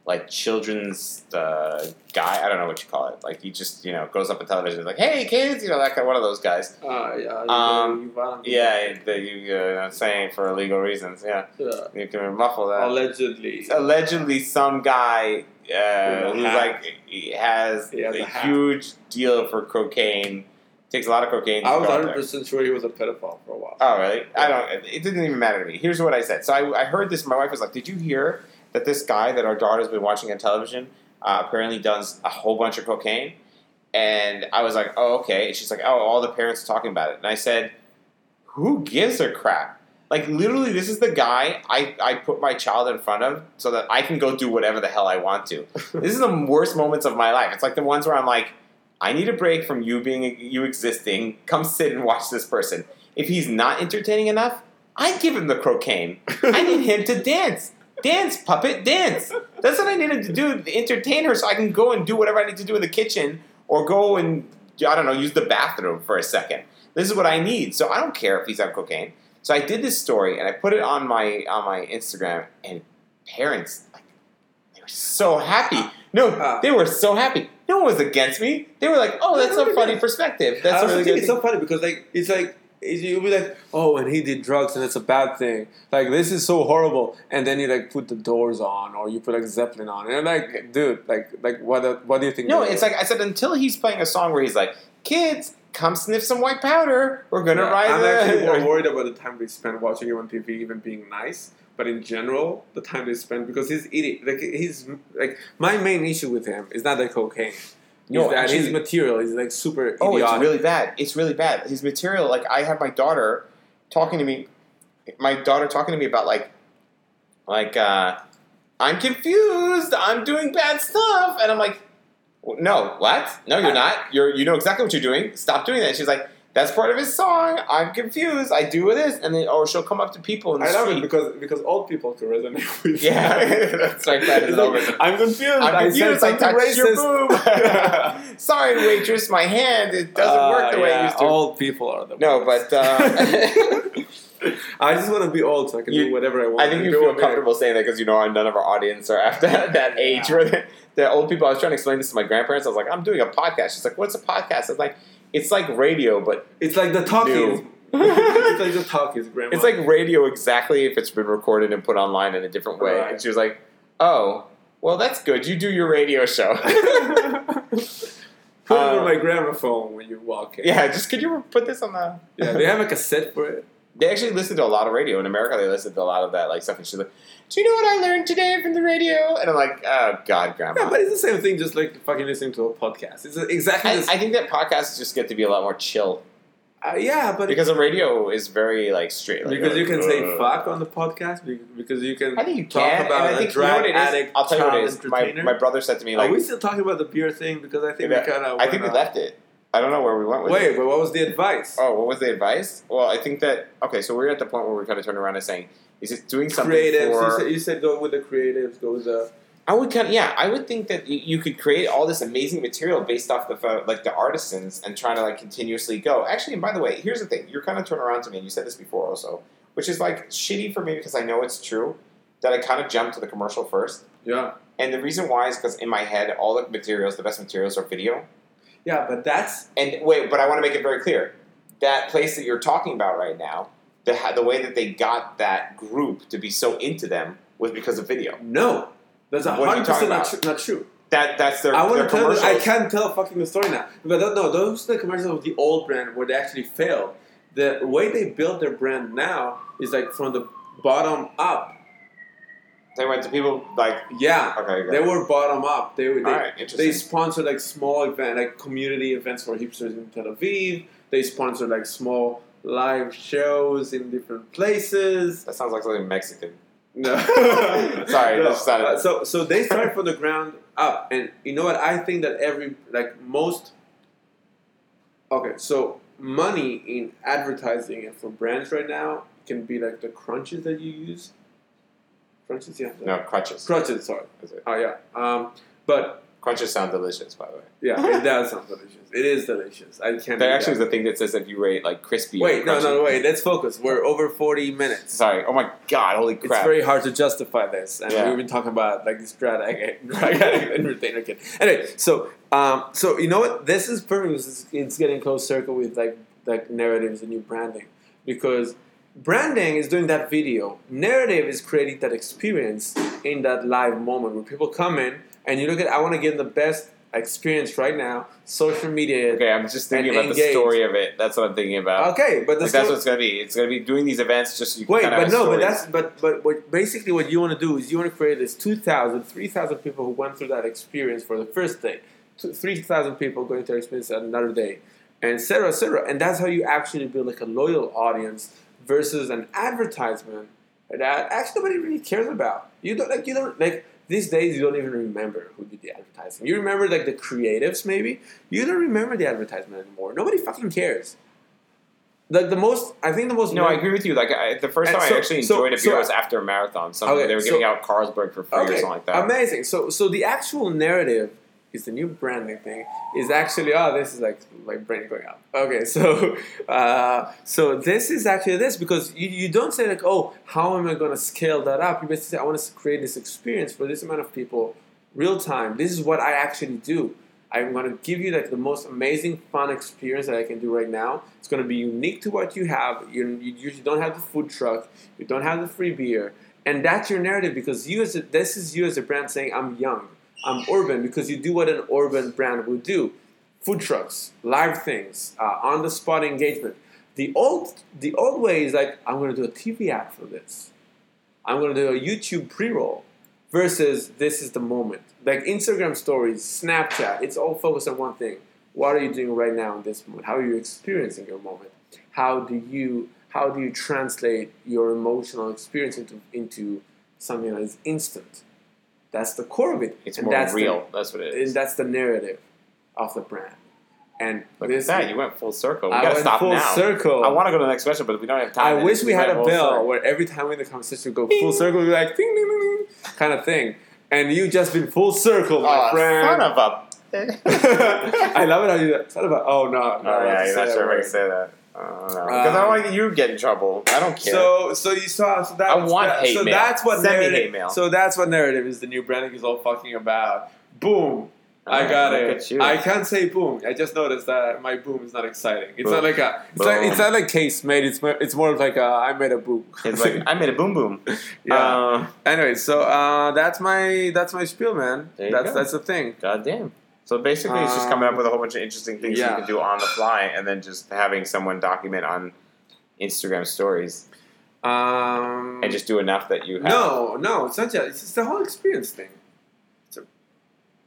like children's uh, guy. I don't know what you call it. Like he just you know goes up on television like, "Hey kids," you know that kind of one of those guys. Uh, yeah, you Um, you Yeah, that you uh, saying for illegal reasons. Yeah, Yeah. you can muffle that. allegedly. Allegedly, some guy uh, who's like he has, has a a huge deal for cocaine. Takes a lot of cocaine. I was 100 percent sure he was a pedophile for a while. Oh, really? I don't. It didn't even matter to me. Here's what I said. So I, I heard this. My wife was like, "Did you hear that this guy that our daughter's been watching on television uh, apparently does a whole bunch of cocaine?" And I was like, "Oh, okay." And she's like, "Oh, all the parents are talking about it." And I said, "Who gives a crap?" Like literally, this is the guy I, I put my child in front of so that I can go do whatever the hell I want to. This is the worst moments of my life. It's like the ones where I'm like, I need a break from you being you existing. Come sit and watch this person. If he's not entertaining enough, I give him the cocaine. I need him to dance. Dance, puppet, dance. That's what I needed to do to entertain her so I can go and do whatever I need to do in the kitchen or go and, I don't know, use the bathroom for a second. This is what I need. So I don't care if he's on cocaine. So I did this story and I put it on my on my Instagram and parents like they were so happy. No, Ah. they were so happy. No one was against me. They were like, "Oh, that's a funny perspective. That's I really think good." it's thing." so funny because like it's like you'll be like, oh, and he did drugs and it's a bad thing. Like this is so horrible, and then you like put the doors on or you put like Zeppelin on, and you're like, dude, like like what what do you think? No, it's like I said. Until he's playing a song where he's like, "Kids, come sniff some white powder. We're gonna Yeah, ride I'm the." actually more worried about the time they spend watching you on TV, even being nice. But in general, the time they spend because he's eating like he's like my main issue with him is not the cocaine. No, is that his material is like super Oh, idiotic. it's really bad. It's really bad. His material, like I have my daughter talking to me, my daughter talking to me about like, like uh, I'm confused. I'm doing bad stuff, and I'm like, no, what? No, you're not. You're you know exactly what you're doing. Stop doing that. She's like, that's part of his song. I'm confused. I do this, and then or she'll come up to people in the I love it because because old people can resonate with Yeah, that's like that is over. I'm confused. I'm confused. I something touched your boob. Sorry, waitress. My hand it doesn't work the Uh, way it used to. Old people are the No, worst. but uh, I just want to be old so I can You- do whatever I want. I think you feel comfortable saying that because you know none of our audience are at that, that age where the, the old people. I was trying to explain this to my grandparents. I was like, I'm doing a podcast. She's like, What's a podcast? I was like, It's like radio, but It's like the talkies. New. it's like the talkies, grandma. it's like radio exactly if it's been recorded and put online in a different way. Right. And she was like, Oh, well, that's good. You do your radio show. Put it on um, my gramophone when you walk in. yeah, just could you put this on the yeah. They have a cassette for it. They actually listen to a lot of radio in America. They listen to a lot of that like stuff. And she's like, "Do you know what I learned today from the radio?" And I'm like, "Oh God, Grandma." Yeah, but it's the same thing, just like fucking listening to a podcast. It's exactly I, the I think that podcasts just get to be a lot more chill Uh, yeah, but because the radio is very like straight. Like, because you can say uh, fuck on the podcast, because you can I think you talk can. about I a think you know drug it is? addict, I'll tell you what it is. My, my brother said to me like, Are we still talking about the beer thing? Because I think we kind of. I think we left it. I don't know where we went with it. Wait, but what was the advice? Oh, what was the advice? Well, I think that okay. So we're at the point where we kind of turn around and saying, "Is it doing something creatives. for?" You, said, you said go with the creatives. Go with the. I would kind of yeah. I would think that y- you could create all this amazing material based off the pho- like the artisans and trying to like continuously go. Actually, and by the way, here's the thing: you're kind of turning around to me, and you said this before also, which is like shitty for me because I know it's true. that I kind of jumped to the commercial first. Yeah. And the reason why is because in my head, all the materials, the best materials are video. Yeah, but that's And wait, but I want to make it very clear that place that you're talking about right now, the the way that they got that group to be so into them was because of video. no. That's a What are you hundred percent not, tru- not true. That that's their. I want to tell. I can't tell a fucking the story now. But no, those are the commercials of the old brand where they actually failed. The way they build their brand now is like from the bottom up. They went to people like. Yeah, Okay, they were bottom up. They they, right, they interesting. sponsor like small event, like community events for hipsters in Tel Aviv. They sponsored like small live shows in different places. that sounds like something Mexican. No, Sorry, No. Uh, so so they start from the ground up, and you know what? I think that every like most. Okay, so money in advertising and for brands right now can be like the crunches that you use. Crunches, yeah. No, crunches. Crunches, sorry. Is it? Oh yeah. Um, but Crunches sound delicious, by the way. yeah, it does sound delicious. It is delicious. I can't. That do actually is that. the thing that says if you rate like crispy. Wait, no, crunchy. no, wait. Let's focus. We're over forty minutes. Sorry. Oh my god! Holy crap! It's very hard to justify this, and Yeah. we've been talking about like this drag entertainer kid. Anyway, so um, so you know what? This is perfect. It's, it's getting close circle with like like narratives and new branding because branding is doing that video. Narrative is creating that experience in that live moment where people come in and you look at. I want to give them the best experience right now. Social media. okay, I'm just thinking about the story of it. That's what I'm thinking about. Okay, but Like, that's sto- what it's gonna be. It's gonna be doing these events just so you Wait, but no, but that's but but what basically what you want to do is you want to create this 2,000, 3,000 people who went through that experience for the first day, 3,000 people going through experience another day, and etc. cetera, et cetera. And that's how you actually build like a loyal audience versus an advertisement that actually nobody really cares about. You don't like you don't like these days you don't even remember who did the advertising. You remember like the creatives maybe. You don't remember the advertisement anymore. Nobody fucking cares. Like the most, I think the most. No, I agree with you. Like I, the first And time so- I actually so- enjoyed a so beer I- was after a marathon. Some Okay, they were so- giving out Carlsberg for free or something like that. Amazing. So so the actual narrative is the new branding thing is actually oh this is like my brain going up. Okay, so uh, so this is actually this because you, you don't say like oh how am I going to scale that up? You basically say I want to create this experience for this amount of people, real time. This is what I actually do. I'm going to give you like the most amazing fun experience that I can do right now. It's going to be unique to what you have. You, you usually don't have the food truck. You don't have the free beer and that's your narrative because you as a, this is you as a brand saying I'm young, I'm urban because you do what an urban brand would do: food trucks, live things, uh, on the spot engagement. The old the old way is like I'm going to do a TV ad for this, I'm going to do a YouTube pre roll, versus this is the moment. Like Instagram stories, Snapchat, it's all focused on one thing. What are you doing right now in this moment? How are you experiencing your moment? How do you how do you translate your emotional experience into into something that is instant? That's the core of it. it's And more that's the- real. that's what it is. and that's the narrative of the brand. And Look this at that! You went full circle. We I gotta stop full now. circle. I want to go to the next question, but we don't have time. I wish we had a bell circle. where every time we're in the conversation we go full circle, we're like ding ding ding ding kind of thing. And you just been full circle, my Oh, friend. son of a. I love it how you. Son of a oh no, no Oh yeah, you're not sure if I can say that. Because I Um, want you get in trouble. I don't care. So, so you saw. So that, I want that, hate So mail. that's what Send me narrative. hate mail. So that's what narrative is. The new branding is all fucking about. Boom. I got look it. I can't say boom. I just noticed that my boom is not exciting. It's Boom. not like a. It's, like, it's not like case made. It's more, it's more of like a, I made a boom. It's like I made a boom boom. yeah. Uh, anyway, so uh, that's my that's my spiel, man. That's go. that's the thing. God damn. So basically, it's just coming up with a whole bunch of interesting things yeah. you can do on the fly, and then just having someone document on Instagram stories, Um, and just do enough that you have. no, no, it's not just. It's the whole experience thing. It's a,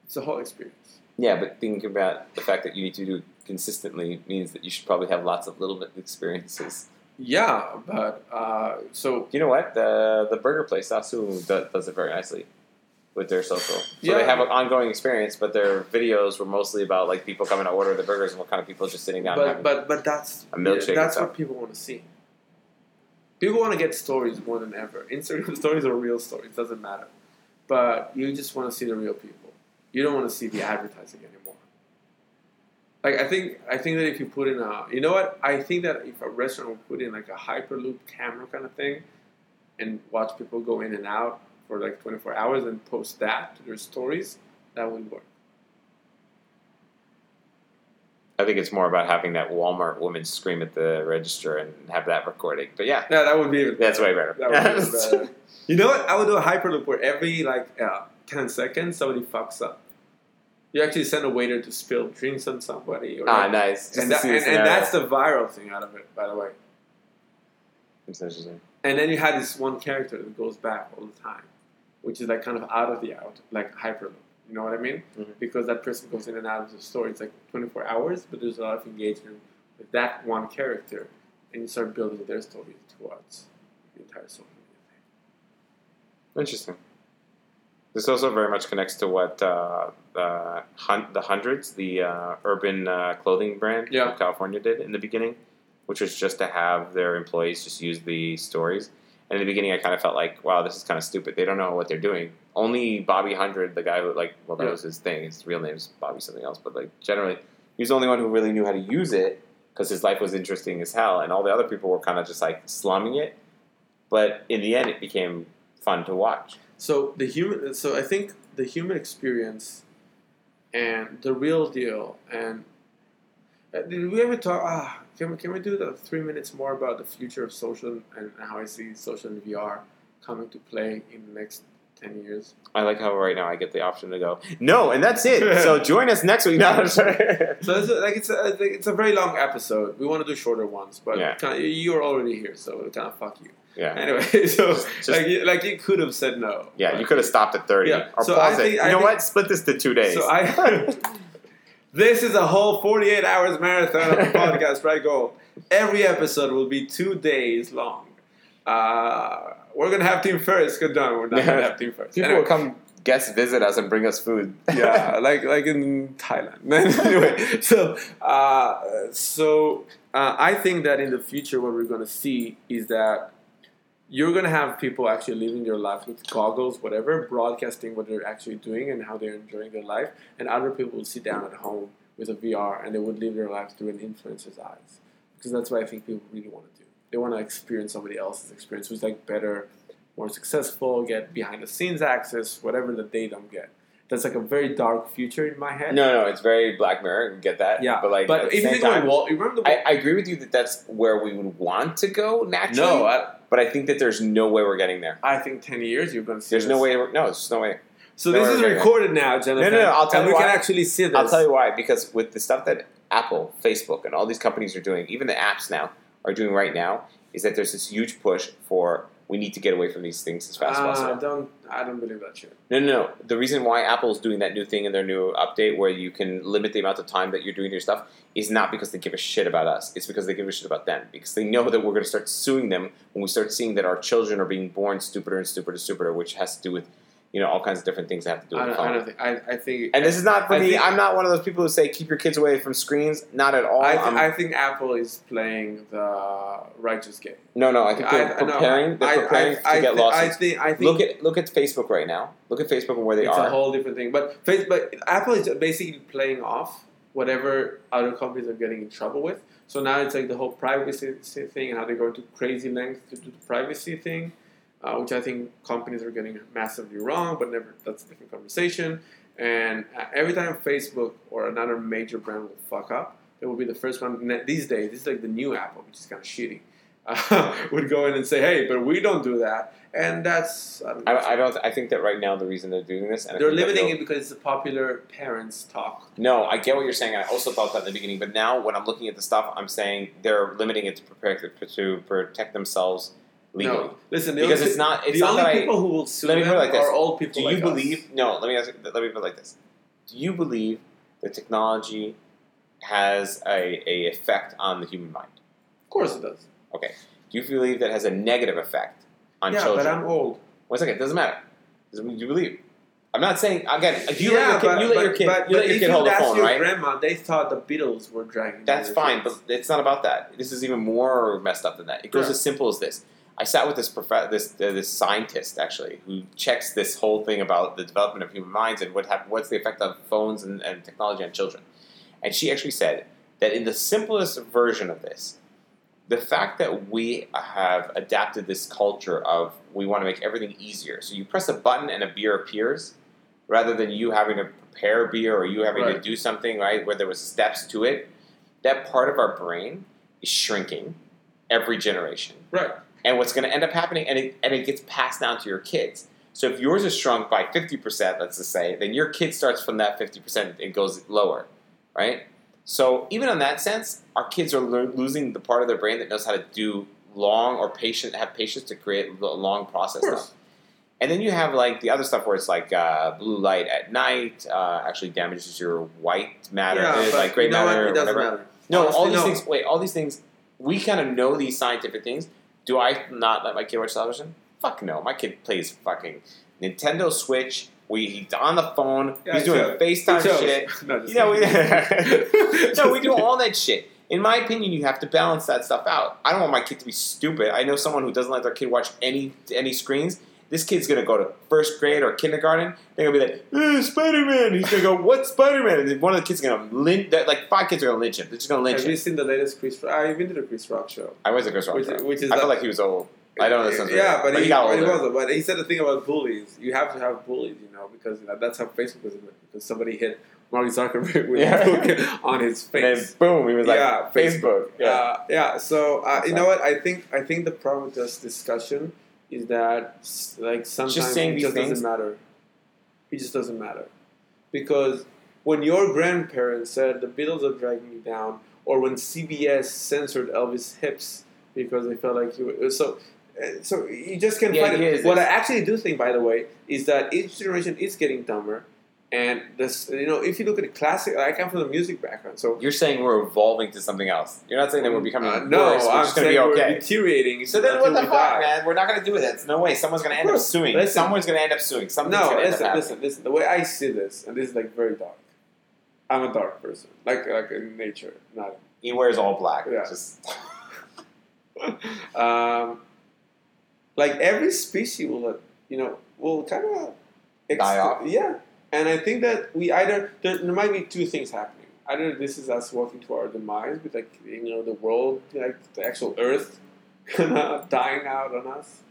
it's a whole experience. Yeah, but think about the fact that you need to do it consistently means that you should probably have lots of little bit experiences. Yeah, but uh, so You know what? The the burger place, Asu, do- does it very nicely with their social. So Yeah. they have an ongoing experience, but their videos were mostly about like people coming to order the burgers and what kind of people just sitting down. but but but that's a milkshake that's what people want to see. People want to get stories more than ever. Instagram stories are real stories. Doesn't matter. But you just want to see the real people. You don't want to see the advertising anymore. Like I think I think that if you put in a you know what I think that if a restaurant would put in like a hyperloop camera kind of thing, and watch people go in and out, for like 24 hours and post that to their stories, that would work. I think it's more about having that Walmart woman scream at the register and have that recording. But yeah, Yeah, that would be. that's way better. That better. You know what? I would do a hyperloop where every like uh, 10 seconds somebody fucks up. You actually send a waiter to spill drinks on somebody. Or ah, nice. And, that, and, and that's the viral thing out of it, by the way. Interesting. And then you had this one character that goes back all the time, which is like kind of out of the out, like hyperloop. You know what I mean? Mhm. Because that person goes in and out of the story. It's like 24 hours, but there's a lot of engagement with that one character, and you start building their story towards the entire social media thing. Interesting. This also very much connects to what uh, the hun- the hundreds, the uh, urban uh, clothing brand Yeah. California did in the beginning, which was just to have their employees just use the stories. And in the beginning, I kind of felt like, wow, this is kind of stupid. They don't know what they're doing. Only Bobby Hundred, the guy who like, well, that Yeah. was his thing. His real name is Bobby something else, but like generally, he was the only one who really knew how to use it because his life was interesting as hell, and all the other people were kind of just like slumming it. But in the end, it became fun to watch. So the human, so I think the human experience and the real deal. And uh, did we ever talk? Ah, can we can we do the three minutes more about the future of social and how I see social in VR coming to play in the next ten years? I like how right now I get the option to go no, and that's it. so join us next week. No. So it's a, like it's a, it's a very long episode. We want to do shorter ones, but Yeah. kind of, you're already here, so kind of fuck you. yeah, Anyway, so Just- like you, like you could have said no. yeah. You could have stopped at thirty Yeah, or so pause I it. think- You I know think- what? Split this to two days. So I, this is a whole 48 hours marathon of the podcast, right? Go. Every episode will be two days long. Uh, we're gonna have team first. Good done. We're not gonna have team first. People Anyway, will come guest visit us and bring us food. yeah, like like in Thailand. anyway, so uh, so uh, I think that in the future, what we're gonna see is that you're gonna have people actually living their life with goggles, whatever, broadcasting what they're actually doing and how they're enjoying their life, and other people will sit down at home with a VR and they would live their life through an influencer's eyes, because that's what I think people really want to do. They want to experience somebody else's experience, who's like better, more successful, get behind the scenes access, whatever that they don't get. That's like a very dark future in my head. No, no, it's very Black Mirror. Get that. Yeah, but like, at but the if you think time, you remember the I, I agree with you that that's where we would want to go naturally. no, I, but I think that there's no way we're getting there. I think ten years you're going to see. There's no way. We're, no, there's no way. So no this is recorded now, Jonathan. no, no, I'll tell and you we can actually see this. I'll tell you why. Because with the stuff that Apple, Facebook, and all these companies are doing, even the apps now are doing right now, is that there's this huge push for we need to get away from these things as fast as Uh, possible. don't I don't believe that shit. No, no, no. The reason why Apple's doing that new thing in their new update where you can limit the amount of time that you're doing your stuff is not because they give a shit about us. It's because they give a shit about them. Because they know that we're going to start suing them when we start seeing that our children are being born stupider and stupider and stupider, which has to do with, you know, all kinds of different things that have to do I with don't, I don't think. I, I think. And this is not for I me. think- I'm not one of those people who say keep your kids away from screens. Not at all. I, th- I think Apple is playing the righteous game. no, no. I think they're I- no, preparing. they're I- preparing I, to get thi- lawsuits. I think. I think. look at look at Facebook right now. Look at Facebook and where they it's are. a whole different thing. But but Apple is basically playing off whatever other companies are getting in trouble with. So now it's like the whole privacy thing and how they go to crazy lengths to do the privacy thing, uh, which I think companies are getting massively wrong. But never that's a different conversation. And uh, every time Facebook or another major brand will fuck up, it will be the first one. These days, this is like the new Apple, which is kind of shitty. Uh, would go in and say, "Hey, but we don't do that," and that's I don't I, I don't. I think that right now the reason they're doing this, and they're limiting it because it's a popular parents talk. No, I get what you're saying. I also thought that in the beginning, but now when I'm looking at the stuff, I'm saying they're limiting it to protect to protect themselves legally. No, listen, the Because it's not. It's the not only that I, people who will sue let me put it like this. are old people. Do like you us. believe? No, let me ask. Let me put it like this. Do you believe that technology has a, a effect on the human mind? Of course it does. Okay. Do you believe that has a negative effect on yeah, children? but I'm old. One second, it doesn't matter. Do you believe? I'm not saying again. You yeah, let your kid? but, you let your kid. but, you let your kid hold the phone, your right? grandma, they thought the Beatles were dragging. That's fine, kids. but it's not about that. This is even more messed up than that. It goes Yeah. as simple as this. I sat with this prof- this uh, this scientist actually who checks this whole thing about the development of human minds and what hap- what's the effect of phones and, and technology on children. And she actually said that in the simplest version of this, the fact that we have adapted this culture of we want to make everything easier. So you press a button and a beer appears, rather than you having to prepare a beer or you having to do something right where there was steps to it. That part of our brain is shrinking every generation. Right. And what's going to end up happening, and it, and it gets passed down to your kids. So if yours is shrunk by 50%, let's just say, then your kid starts from that 50%, and goes lower, right? So even in that sense, our kids are lo- losing the part of their brain that knows how to do long or patient, have patience to create a long process. And then you have like the other stuff where it's like uh, blue light at night uh, actually damages your white matter, Yeah, It's like gray you know what? matter, It doesn't whatever. matter. No, Honestly, all these no. things. Wait, all these things. We kind of know these scientific things. Do I not let my kid watch television? Fuck no. My kid plays fucking Nintendo Switch. We he's on the phone. Yeah, he's doing FaceTime shit. No, You know, we, no, we do all that shit. In my opinion, you have to balance that stuff out. I don't want my kid to be stupid. I know someone who doesn't let their kid watch any any screens. This kid's gonna go to first grade or kindergarten. They're gonna be like, eh, Spider Man. He's gonna go, what Spider Man?" And one of the kids is gonna lynch. that- Like five kids are gonna lynch him. They're just gonna lynch Have him. you seen the latest Chris? I've been to the Chris Rock show, I was a Chris Rock. which, fan. which is I felt like he was old. I don't know. Yeah, weird. but, he, got but he wasn't. But he said the thing about bullies. You have to have bullies, you know, because you know, that's how Facebook is. Because somebody hit Mark Zuckerberg with Yeah. a book on his And then face. boom, he was like, Yeah, Facebook. Yeah. Uh, yeah. So uh, you know what? I think I think the problem with this discussion is that like sometimes saying it just things- doesn't matter. It just doesn't matter because when your grandparents said the Beatles are dragging you down, or when CBS censored Elvis' hips because they felt like you was so. uh, So you just can't find idea it. What I actually do think, by the way, is that each generation is getting dumber, and this you know if you look at the classic, I come from the music background, so You're saying we're evolving to something else. You're not saying that we're becoming uh, no, worse. We're I'm just going to saying be we're deteriorating. So then, what the fuck, die. man? We're not going to do that. There's no way. Someone's going to end up suing. Listen. Someone's going to end up suing. Something's No, going to end listen, listen, listen. The way I see this, and this is like very dark. I'm a dark person, like like in nature, not. He wears all black. Yeah. Just um, like every species will, you know, will kind of Die off? Yeah, and I think that we either there, there might be two things happening. Either this is us walking to our demise, with like you know the world, like the actual Earth, dying out on us,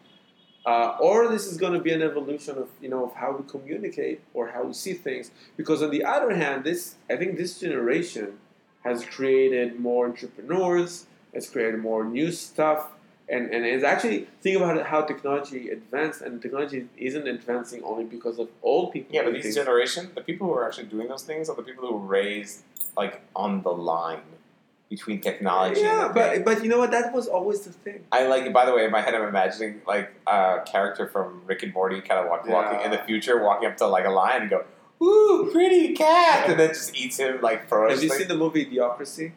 uh, or this is going to be an evolution of you know of how we communicate or how we see things. Because on the other hand, this I think this generation has created more entrepreneurs, has created more new stuff, and, and it's actually think about how technology advanced, and technology isn't advancing only because of old people. yeah, but these generation, the people who are actually doing those things are the people who were raised like on the line between technology. yeah, but thing. but you know what? That was always the thing. I like. By the way, in my head, I'm imagining like a character from Rick and Morty, kind of walk, walking in the future, walking up to like a lion and go, "Ooh, pretty cat," and then just eats him like Have you seen the movie Idiocracy?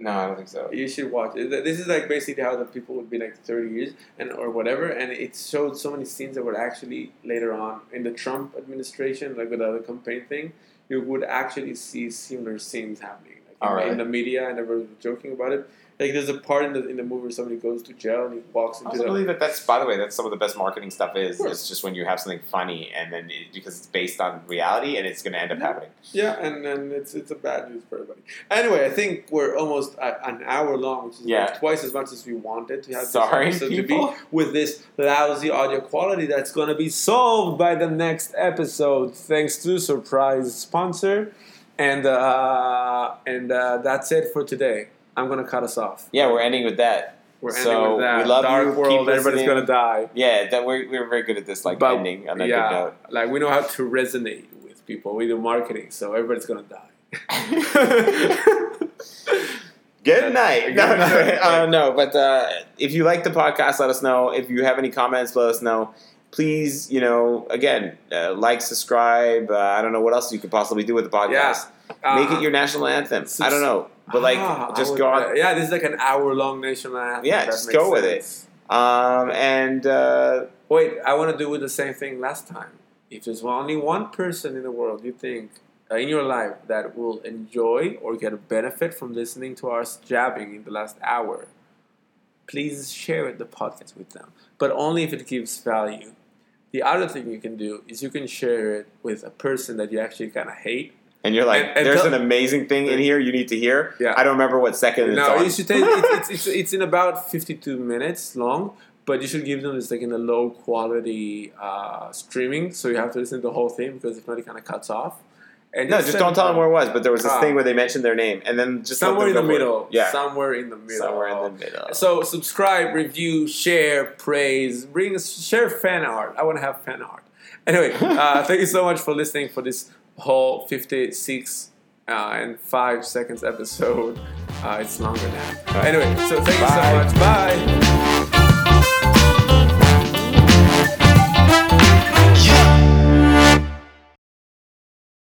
No, I don't think so. You should watch it. This is like basically how the people would be like 30 years and or whatever, and it showed so many scenes that were actually later on in the Trump administration, like with the other campaign thing, you would actually see similar scenes happening. Like in, really? in the media, and everyone was joking about it. Like there's a part in the in the movie where somebody goes to jail and he walks I into also the believe that that's, by the way, that's some of the best marketing stuff is. It's just when you have something funny and then it, because it's based on reality and it's going to end up Yeah. happening. yeah, and then it's it's a bad news for everybody. Anyway, I think we're almost an hour long, which is Yeah. like twice as much as we wanted to have Sorry, this to be. with this lousy audio quality that's going to be solved by the next episode thanks to surprise sponsor and uh, and uh, that's it for today i'm going to cut us off Yeah, we're ending with that. we're ending So, with that we love dark you. world Keep everybody's going to die Yeah, that we're, we're very good at this, like But- ending on a yeah good note. like we know how to resonate with people we do marketing so everybody's going to die Good night. No, no, uh, no, but uh, if you like the podcast, let us know. If you have any comments, let us know. Please, you know, again, uh, like, subscribe. Uh, I don't know what else you could possibly do with the podcast. Make it your national anthem. I don't know, but like, Ah, just would- go on. yeah this is like an hour long national anthem. Yeah, That just go with it. Um, and uh, Wait, I want to do with the same thing last time. If there's only one person in the world you think uh, in your life that will enjoy or get a benefit from listening to us jabbing in the last hour, please share the podcast with them. But only if it gives value. The other thing you can do is you can share it with a person that you actually kind of hate and you're like, And- and "There's an amazing thing in here you need to hear." Yeah. I don't remember what second it's No, on. you should take it's, it's, it's, it's in about 52 minutes long, but you should give them it's like in a low quality uh, streaming, so you have to listen to the whole thing because if not, it kind of cuts off. And no, just don't tell them where it was. But there was this Ah. thing where they mentioned their name, and then just somewhere in the middle. Yeah, somewhere in the middle. somewhere in the middle. So subscribe, review, share, praise, bring share fan art. I want to have fan art. Anyway, uh, thank you so much for listening for this whole 56 uh, and 5 seconds episode. Uh, it's longer now. Anyway, so thank you so much. Bye.